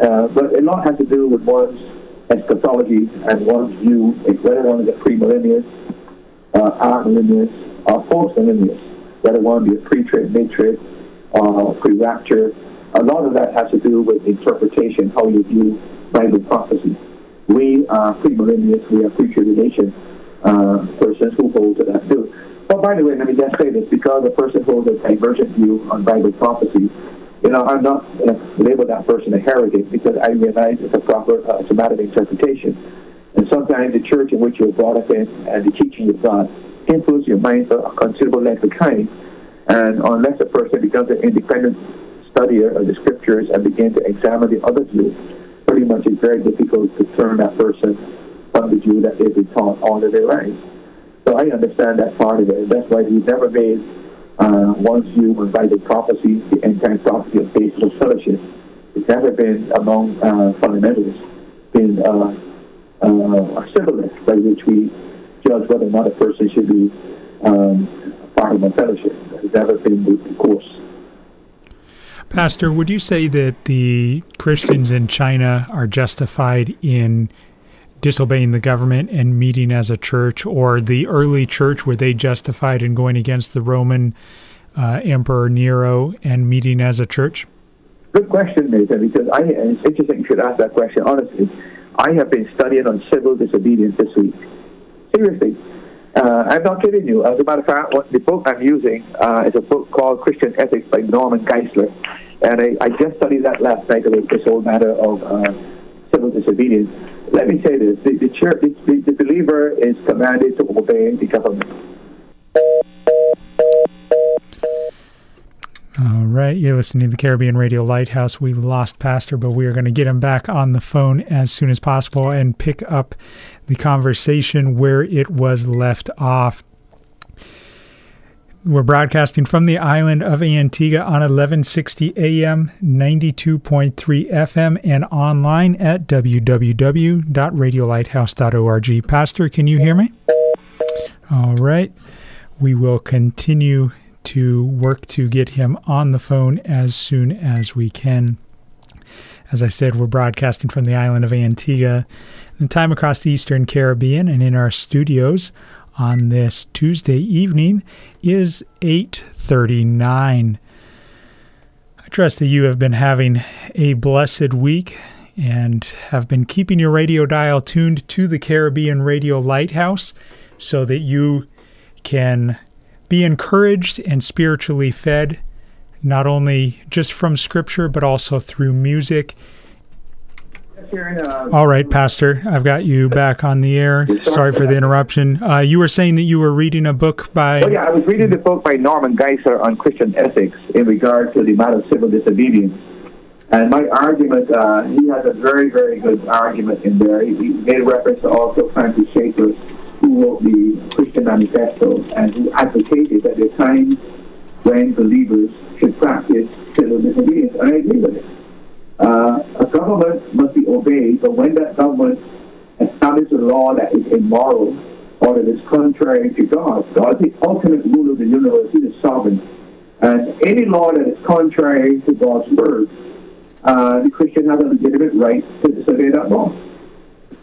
Uh, but a lot has to do with one's eschatology and one's view, whether one is a premillennialist, uh, amillennialist, or post-millennialist, whether one be a pre-trib, mid-trib, or pre-rapture. A lot of that has to do with interpretation, how you view Bible prophecy. We are premillennialists, we are pre-tribulation uh, persons who hold to that view. But by the way, let me just say this, because a person holds a divergent view on Bible prophecy, you know, I'm not going to label that person a heretic because I realize it's a proper uh, somatic interpretation. And sometimes the church in which you're brought up in and the teaching you've got influence your mind for a considerable length of time. And unless a person becomes an independent studier of the scriptures and begin to examine the other view, pretty much it's very difficult to turn that person from the view that they've been taught all of their lives. So I understand that part of it. That's why we've never made uh, view on Bible prophecy, the end time prophecy of of fellowship. It's never been among uh, fundamentalists, been uh, uh, a shibboleth by which we judge whether or not a person should be um, part of a fellowship. It's never been the course. Pastor, would you say that the Christians in China are justified in disobeying the government and meeting as a church, or the early church where they justified in going against the Roman uh, Emperor Nero and meeting as a church? Good question, Nathan, because I, it's interesting you should ask that question. Honestly, I have been studying on civil disobedience this week. Seriously. Uh, I'm not kidding you. As a matter of fact, the book I'm using uh, is a book called Christian Ethics by Norman Geisler. And I, I just studied that last night about this whole matter of uh, civil disobedience let me say this: the, the church, the, the believer is commanded to obey the government. All right, you're listening to the Caribbean Radio Lighthouse. We lost Pastor, but we are going to get him back on the phone as soon as possible and pick up the conversation where it was left off. We're broadcasting from the island of Antigua on 1160 AM, 92.3 FM, and online at www.radiolighthouse.org. Pastor, can you hear me? All right. We will continue to work to get him on the phone as soon as we can. As I said, we're broadcasting from the island of Antigua, the time across the Eastern Caribbean, and in our studios on this Tuesday evening is 8:39. I trust that you have been having a blessed week and have been keeping your radio dial tuned to the Caribbean Radio Lighthouse so that you can be encouraged and spiritually fed not only just from scripture but also through music All right, Pastor, I've got you back on the air. Sorry for the interruption. Uh, you were saying that you were reading a book by. Oh, yeah, I was reading the book by Norman Geisler on Christian ethics in regard to the matter of civil disobedience. And my argument, uh, he has a very, very good argument in there. He, he made reference to also Francis Schaeffer, who wrote the Christian Manifesto and who advocated that there are times when believers should practice civil disobedience. And I agree with it. Uh, a government must be obeyed, but when that government establishes a law that is immoral or that is contrary to God, God is the ultimate ruler of the universe. He is sovereign. And any law that is contrary to God's word, uh, the Christian has a legitimate right to disobey that law.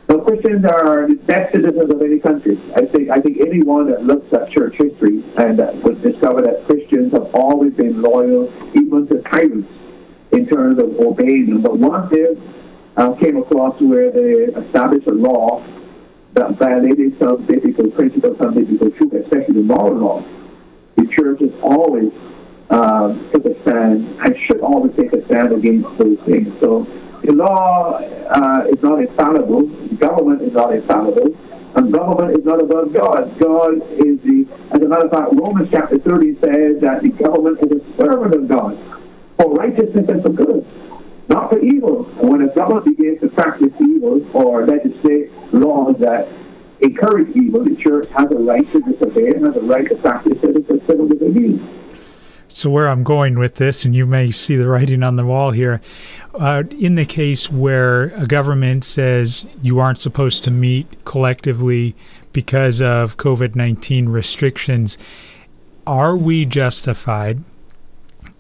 Now, Christians are the best citizens of any country. I think I think anyone that looks at church history and that would discover that Christians have always been loyal, even to tyrants, in terms of obeying them. But once they uh, came across where they established a law that violated some biblical principles, some biblical truth, especially the moral law, the church has always um, took a stand and should always take a stand against those things. So the law uh, is not infallible. Government is not infallible. And government is not above God. God is the, as a matter of fact, Romans chapter 30 says that the government is a servant of God for righteousness and for good, not for evil. When a government begins to practice evil or legislate laws that encourage evil, the church has a right to disobey and has a right to practice civil disobedience. So, where I'm going with this, and you may see the writing on the wall here, uh, in the case where a government says you aren't supposed to meet collectively because of COVID 19 restrictions, are we justified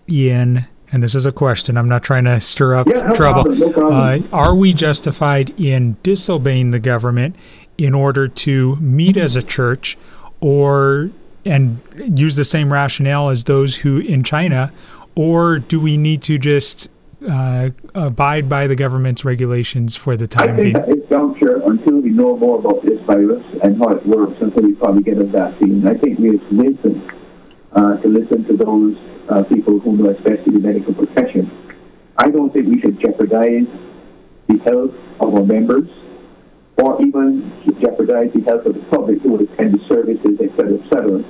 in, and this is a question, I'm not trying to stir up yeah, no trouble, problem, no problem. Uh, are we justified in disobeying the government in order to meet as a church or and use the same rationale as those who in China, or do we need to just uh, abide by the government's regulations for the time I think being? this juncture, until we know more about this virus and how it works, until we probably get a vaccine, I think we have listen uh, to listen to those uh, people who know especially the medical profession. I don't think we should jeopardize the health of our members or even jeopardize the health of the public who would attend the services, etc., etc.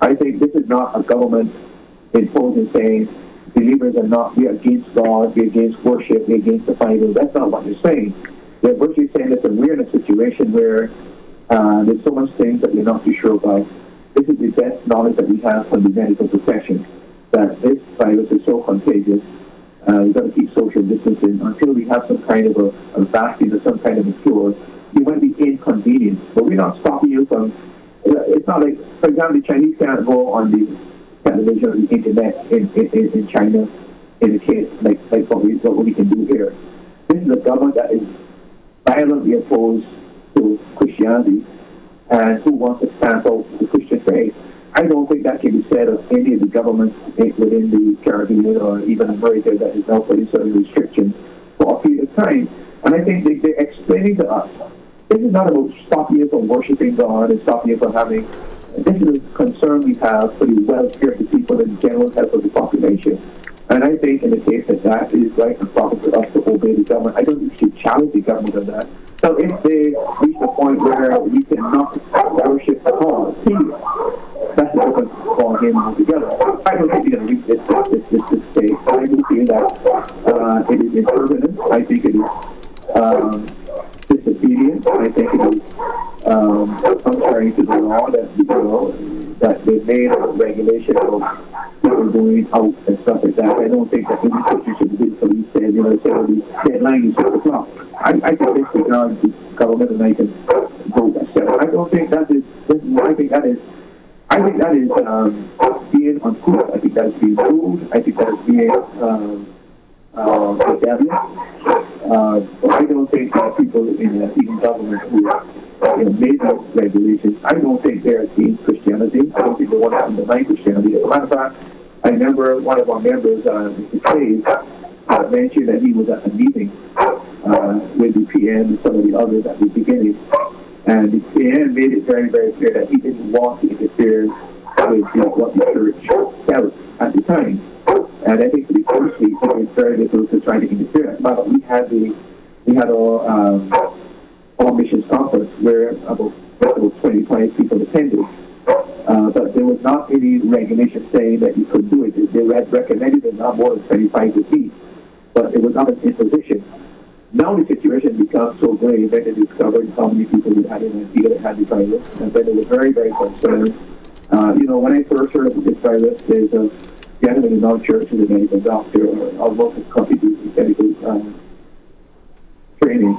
I think this is not a government imposing saying believers are not, we are against God, we're against worship, we're against the Bible. That's not what they're saying. They're virtually saying that we're in a situation where uh, there's so much things that we're not too sure about. This is the best knowledge that we have from the medical profession, that this virus is so contagious uh, we've got to keep social distancing until we have some kind of a, a vaccine or some kind of a cure It might be inconvenient, but we're not stopping you from. It's not like, for example, the Chinese can't go on the television or the internet in, in, in China in a case like, like what, we, what we can do here. This is a government that is violently opposed to Christianity and who wants to stamp out the Christian faith. I don't think that can be said of any of the governments within the Caribbean or even America that is now putting certain restrictions for a period of time. And I think they, they're explaining to us this is not about stopping you from worshiping God and stopping you from having. This is a concern we have for the welfare of the people and the general health of the population. And I think in the case that that is right and proper for us to obey the government, I don't think we should challenge the government on that. So if they reach the point where we cannot worship God, that's a different ball game altogether. I don't think we're going to reach this this this, this. I do feel that uh, it is impermanent. I think it is um, disobedient. I think it is um, contrary to the law that you know that they made a regulation of people going out and stuff like that. I don't think that any country should do police said, you know, say the deadline is six o'clock. I, I can disregard the government and I can vote myself. I don't think that is, I think that is I think that is um, being uncouth. I think that is being rude. I think that is being um, uh. Uh, I don't think that people in the even government who know, made those regulations, I don't think they're against Christianity. I don't think they want to undermine Christianity. As a matter of fact, I remember one of our members, uh, Mr. Cave, uh, mentioned that he was at a meeting uh, with the PM and some of the others at the beginning. And the PM made it very, very clear that he didn't want to interfere with you know, what felt at the time. And I think the first it was very difficult to try to interfere. But we had the we had our um, our conference where about, about 25 people attended. Uh, but there was not any regulation saying that you could do it. They had recommended that not more than 25 to be. but it was not an imposition. Now the situation becomes so grave that they discovered how many people had an idea that had the virus, and then they were very, very concerned. Uh, you know, when I first heard of this virus, there's a gentleman in our church who's a medical doctor, almost a company medical um, training.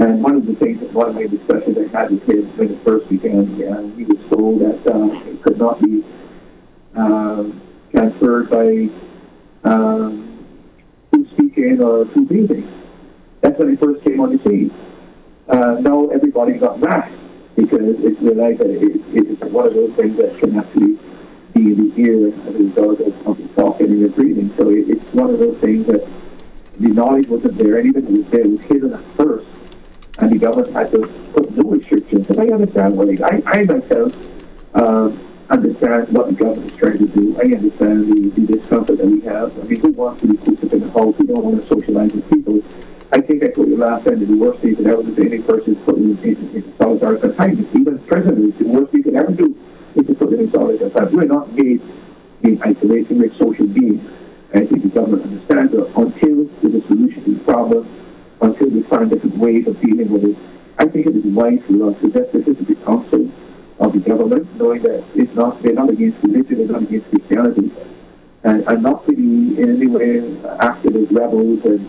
And one of the things, one of my discussions I had with him when it first began, uh, he was told that uh, it could not be uh, transferred by um, food speaking or food breathing. That's when it first came on the scene. Uh, now everybody got masks because it's that it, it's one of those things that can actually be in the ear as a result of, talking and your breathing. So it, it's one of those things that the knowledge wasn't there, and it was there, it was hidden at first, and the government had to put new restrictions. And I understand what I, I myself uh, understand what the government is trying to do. I understand the, the discomfort that we have. I mean, who wants to be cooped up in a house? We don't want to socialize with people. I think I told you last time that the worst thing that ever do to any person is put in, solitary confinement. Even presidents, the worst thing you can ever do is to put them in solitary confinement. We're not made in isolation, we're social beings. And I think the government understands that until there's a solution to the problem, until we find different ways of dealing with it, I think it is wise for us to just listen to the counsel of the government, knowing that it's not they're not against religion, they're not against Christianity, and, and not to be in any way acted as rebels and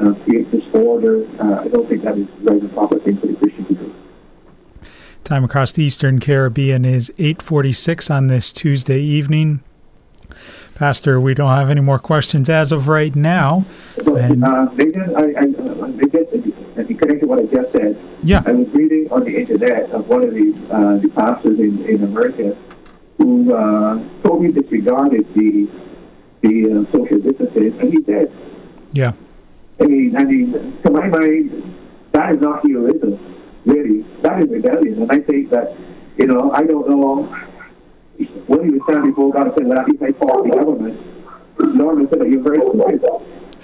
uh, create disorder. Uh, I don't think that is right and proper thing for the Christian to do. Time across the Eastern Caribbean is 8:46 on this Tuesday evening. Pastor, we don't have any more questions as of right now. and, uh, Nathan, I, I, I connection to what I just said, yeah. I was reading on the internet of one of the, uh, the pastors in, in America who uh, totally disregarded the the uh, social distancing, and he said, "Yeah, I mean, I mean, to my mind, that is not heroism, really. That is rebellion. And I think that, you know, I don't know when you stand before God and say, well, if I fault the government, will say that you're very stupid.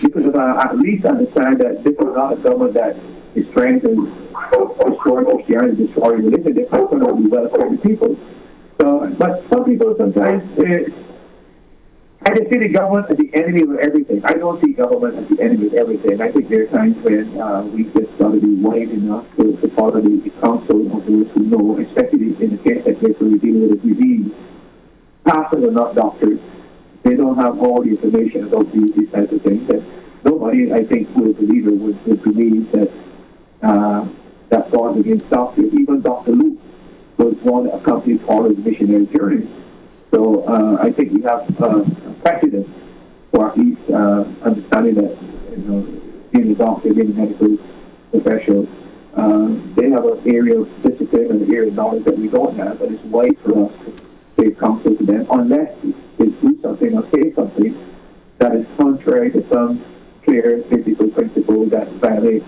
Because if I at least understand that this is not a government that is trying to destroy Christianity, destroy religion, they're going to be well for the people. So, but some people sometimes, uh, I just see the government as the enemy of everything. I don't see government as the enemy of everything. I think there are times when uh, we just got to be wise enough to, to follow the, counsel of those who know, especially in the case that we're dealing with a disease. Pastors are not doctors. They don't have all the information about these, these types of things. And nobody, I think, who is a believer would, would believe that uh, that God against doctors. Even Dr. Luke was one that accompanied Paul's missionary journey so uh, I think we have uh, precedent for at least uh, understanding that, you know, being a doctor, being a medical professional, uh, they have an area of discipline and an area of knowledge that we don't have, and it's wise for us to give counsel to them unless they do something or say something that is contrary to some clear physical principle that violates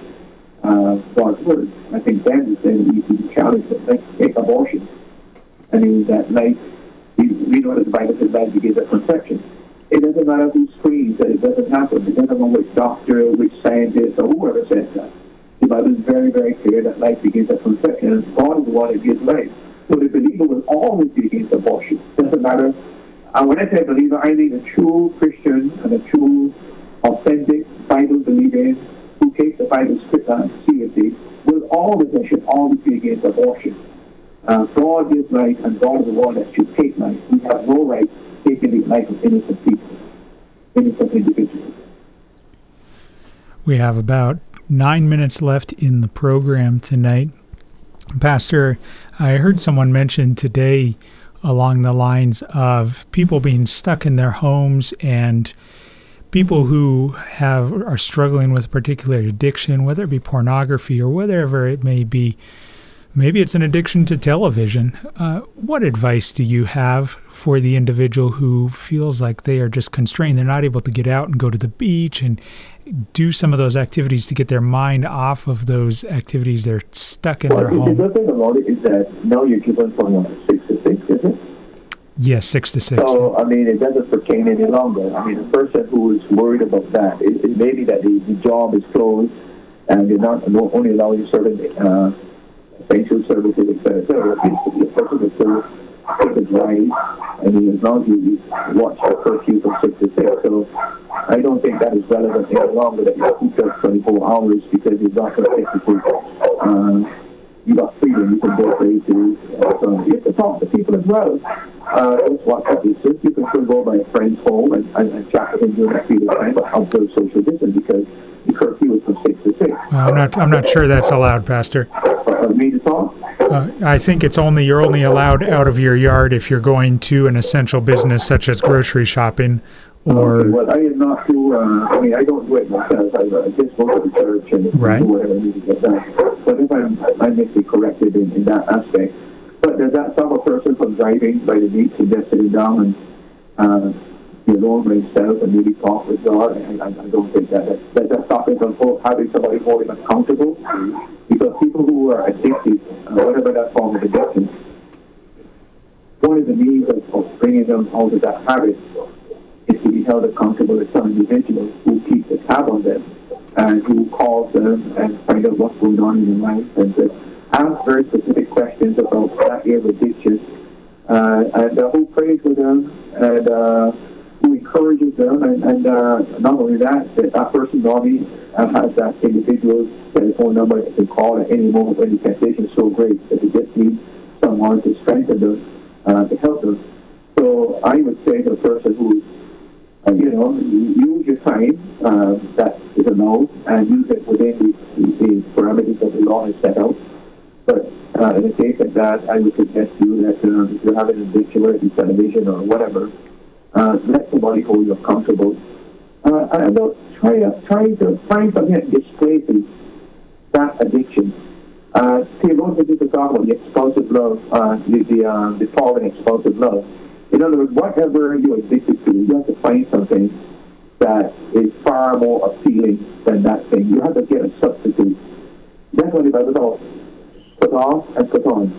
uh, God's word. I think then say we need to challenge. Let's take abortion. I mean, that life we, know that the Bible says life begins at conception. It doesn't matter who screams that it doesn't happen. It doesn't matter which doctor, which scientist, or whoever says that. The Bible is very, very clear that life begins at conception, and God is the one that gives life. So the believer will always be against abortion. It doesn't matter. And when I say believer, I mean a true Christian and a true, authentic Bible believing who takes the Bible uh, seriously will always and should always be against abortion. Uh, God is life, and God is the one that should take life. We have no right taking the life of innocent people, innocent individuals. We have about nine minutes left in the program tonight. Pastor, I heard someone mention today along the lines of people being stuck in their homes and people who have are struggling with a particular addiction, whether it be pornography or whatever it may be Maybe it's an addiction to television. Uh, what advice do you have for the individual who feels like they are just constrained? They're not able to get out and go to the beach and do some of those activities to get their mind off of those activities. They're stuck in well, their home. The thing about it is that now you're given from six to six, isn't it? Yes, six to six. So, I mean, it doesn't pertain any longer. I mean, the person who is worried about that, it, it may be that the, the job is closed and they're not only allowing certain uh, essential services, etc. The still take his right, and as long as you watch the curfew from 6 to 6. So I don't think that is relevant any longer that you keep just 24 hours because you've got to technically, uh, you got freedom, you can go places. Uh, so you have to talk to people as well. Uh, that's what that is. You can still go by a friend's home and, and, and chat with them during that period of time, but observe social distance because the curfew is from 6 to 6. Well, I'm not. I'm not sure that's allowed, Pastor. Uh, me to talk? Uh, I think it's only you're only allowed out of your yard if you're going to an essential business such as grocery shopping or Okay, well, I am not too, uh, I mean, I don't do it myself. I, I just go to the church and Right. do whatever I need to get done. But if I'm, I may be corrected in, in that aspect. But does that stop a person from driving by the beach and just sitting down and, uh, alone by himself and maybe talk with God? I, I, I don't think that. that does that stop him from having somebody hold him accountable? Because people who are addicted, uh, whatever that form of addiction, one of the means of, of bringing them out of that habit is to be held accountable as some individual who keeps a tab on them and who calls them and find out what's going on in their life and to ask very specific questions about that area of addiction uh, and uh, who prays with them and uh, who encourages them and, and uh, not only that, that, that person normally uh, has that individual's telephone number that they can call at any moment when the temptation is so great that they just need someone to strengthen them, uh, to help them. So I would say to the person who uh, you know, use your time uh, that is allowed and use it within the, the, parameters that the law has set out. But uh, in a case like that, I would suggest to you that uh, if you have an whether it television or whatever, uh, let somebody hold you accountable. Uh, and don't try, to- try to find something that displaces that addiction. Uh, theologians used to talk about the expulsive love, uh, the, the, uh, the love. In other words, whatever you're addicted to, you have to find something that is far more appealing than that thing. You have to get a substitute. That's what Bible calls put off and put on.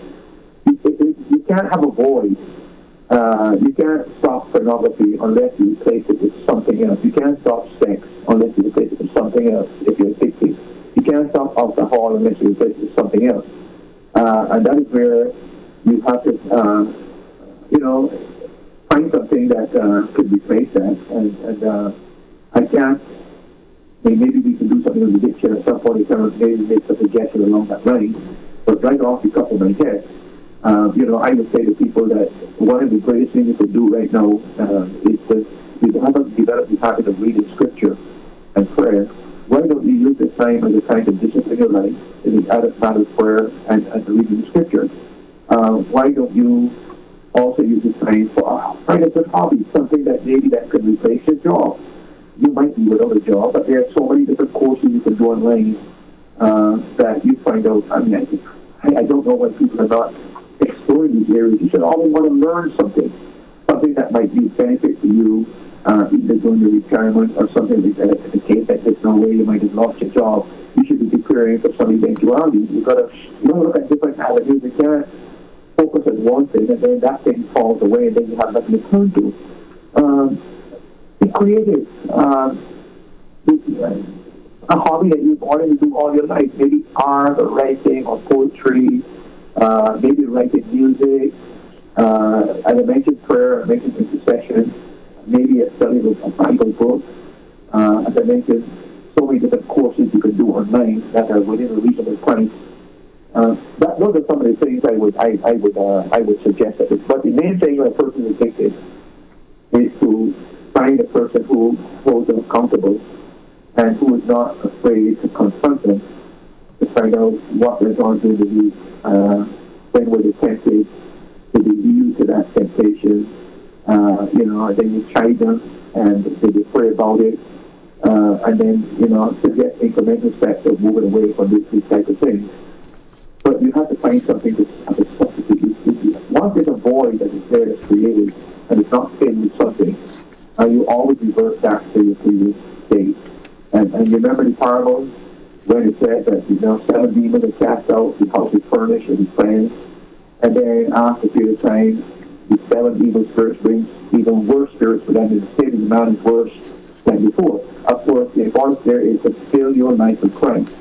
You, you, you can't have a void. Uh, you can't stop pornography unless you replace it with something else. You can't stop sex unless you replace it with something else if you're addicted. You can't stop alcohol unless you replace it with something else. Uh, and that is where you have to, uh, you know, find something that uh, could replace that. And, and uh, I can't, maybe we can do something with addiction at some point in time, maybe make some suggestion along that line. But right off the top of my head, uh, you know, I would say to people that one of the greatest things you can do right now uh, is to develop, develop the habit of reading scripture and prayer. Why don't you use this time as a time to discipline your life in the added matter of prayer and, and reading scripture? Uh, why don't you also use this time for uh, find a hobby, something that maybe that could replace your job? You might be without a job, but there are so many different courses you can do online uh, that you find out. I mean, I, I don't know why people are not exploring these areas. You should always want to learn something, something that might be benefit to you, uh, either during your retirement or something like that. In the case that there's no way you might have lost your job, you should be preparing for some eventuality. You've got to you look at different avenues. Can't focus on one thing and then that thing falls away and then you have nothing to turn to. Um, be creative. Um, a hobby that you've wanted to do all your life, maybe art or writing or poetry, uh, maybe writing music, uh, as I mentioned prayer, I mentioned intercession, maybe a study of a Bible book. Uh, as I mentioned, so many different courses you can do online that are within a reasonable price. Uh, that, those are some of the things I would I, I would uh, I would suggest. That but the main thing when a person is addicted is to find a person who holds them accountable and who is not afraid to confront them to find out what they're going through the week, uh, when were they tempted, to be used to that temptation, uh, you know, then you chide them and they they pray about it, uh, and then, you know, to get incremental steps of moving away from this, these type of things. But you have to find something to substitute. You- you- Once there's a void that is there that's created and it's not filled with something, uh, you always revert back to your previous state. And, and remember the parable when it said that you know seven demons are cast out, the house is furnished and cleansed, and then after a period of time, the seven evil spirits brings even worse spirits, but then the state of the man is worse than before. Of course, the importance there is to fill your life with Christ.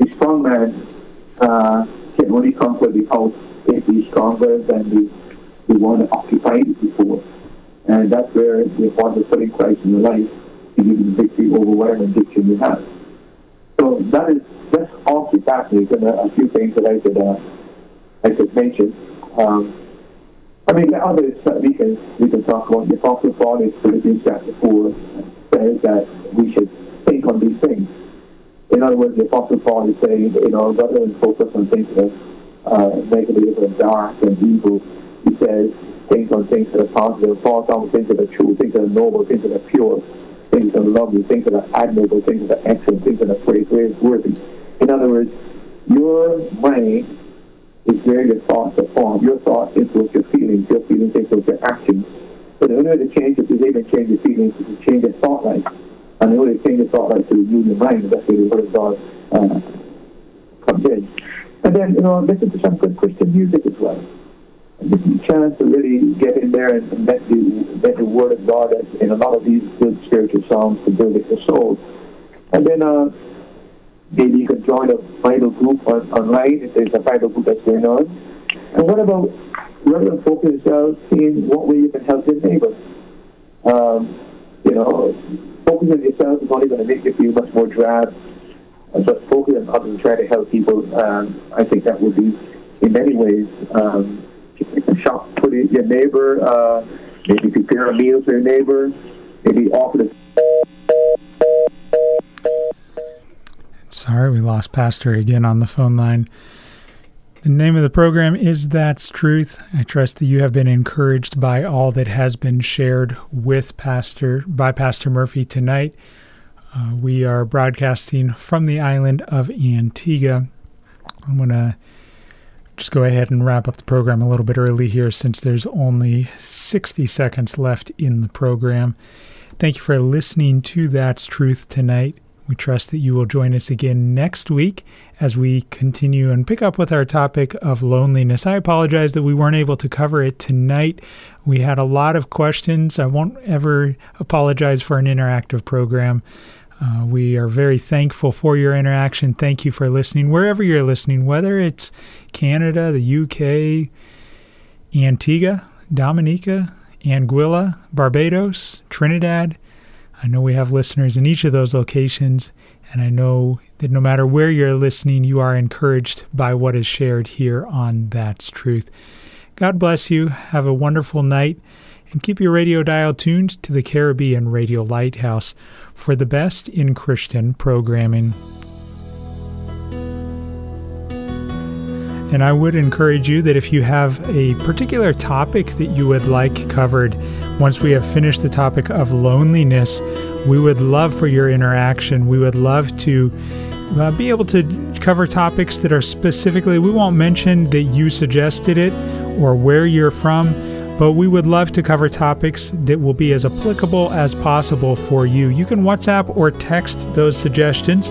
A strong man uh, can only conquer the house if he's stronger than the, the one occupied it before. And that's where the importance of putting Christ in your life to give you victory over whatever addiction you have. So that is that's awfully fascinating. And a, a few things that I could uh, I could mention. Um, I mean, the others that we can we can talk about. The Apostle Paul in Philippians chapter four says that we should think on these things. In other words, the Apostle Paul is saying, you know, rather than focus on things that are uh, negative and dark and evil, he says, think on things that are positive, focus on things that are true, things that are noble, things that are pure, things that are lovely, things that are admirable, things that are excellent, things that are praiseworthy. In other words, your mind is where your thoughts are formed. Your thoughts influence your feelings, your feelings influence your actions. So the only way to change it is even change your feelings is to change your thought life. And the only thing is thought like to renew your mind. That's where the Word of God uh, comes in. And then, you know, listen to some good Christian music as well. Is a chance to really get in there and, let, the, let the Word of God in a lot of these good spiritual songs to build up your soul. And then uh, maybe you can join a Bible group on, online if there's a Bible group that's going on. And what about than focus yourself seeing what way you can help your neighbor? Um, you know, focus on yourself is only going to make you feel much more drab. But focus on others and try to help people. Um, I think that would be, in many ways, um, shop for your neighbor. Uh, maybe prepare a meal for your neighbor. Maybe offer to. Sorry, we lost Pastor again on the phone line. The name of the program is That's Truth. I trust that you have been encouraged by all that has been shared with Pastor by Pastor Murphy tonight. Uh, we are broadcasting from the island of Antigua. I'm going to just go ahead and wrap up the program a little bit early here since there's only 60 seconds left in the program. Thank you for listening to That's Truth tonight. We trust that you will join us again next week as we continue and pick up with our topic of loneliness. I apologize that we weren't able to cover it tonight. We had a lot of questions. I won't ever apologize for an interactive program. Uh, we are very thankful for your interaction. Thank you for listening, wherever you're listening, whether it's Canada, the UK, Antigua, Dominica, Anguilla, Barbados, Trinidad. I know we have listeners in each of those locations, and I know that no matter where you're listening, you are encouraged by what is shared here on That's Truth. God bless you. Have a wonderful night, and keep your radio dial tuned to the Caribbean Radio Lighthouse for the best in Christian programming. And I would encourage you that if you have a particular topic that you would like covered, once we have finished the topic of loneliness, we would love for your interaction. We would love to uh, be able to cover topics that are specifically, we won't mention that you suggested it or where you're from, but we would love to cover topics that will be as applicable as possible for you. You can WhatsApp or text those suggestions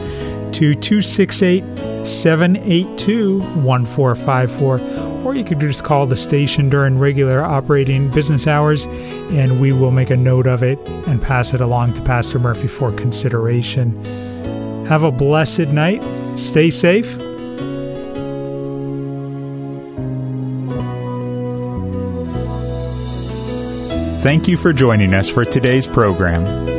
to 268 782 1454, or you could just call the station during regular operating business hours and we will make a note of it and pass it along to Pastor Murphy for consideration. Have a blessed night. Stay safe. Thank you for joining us for today's program.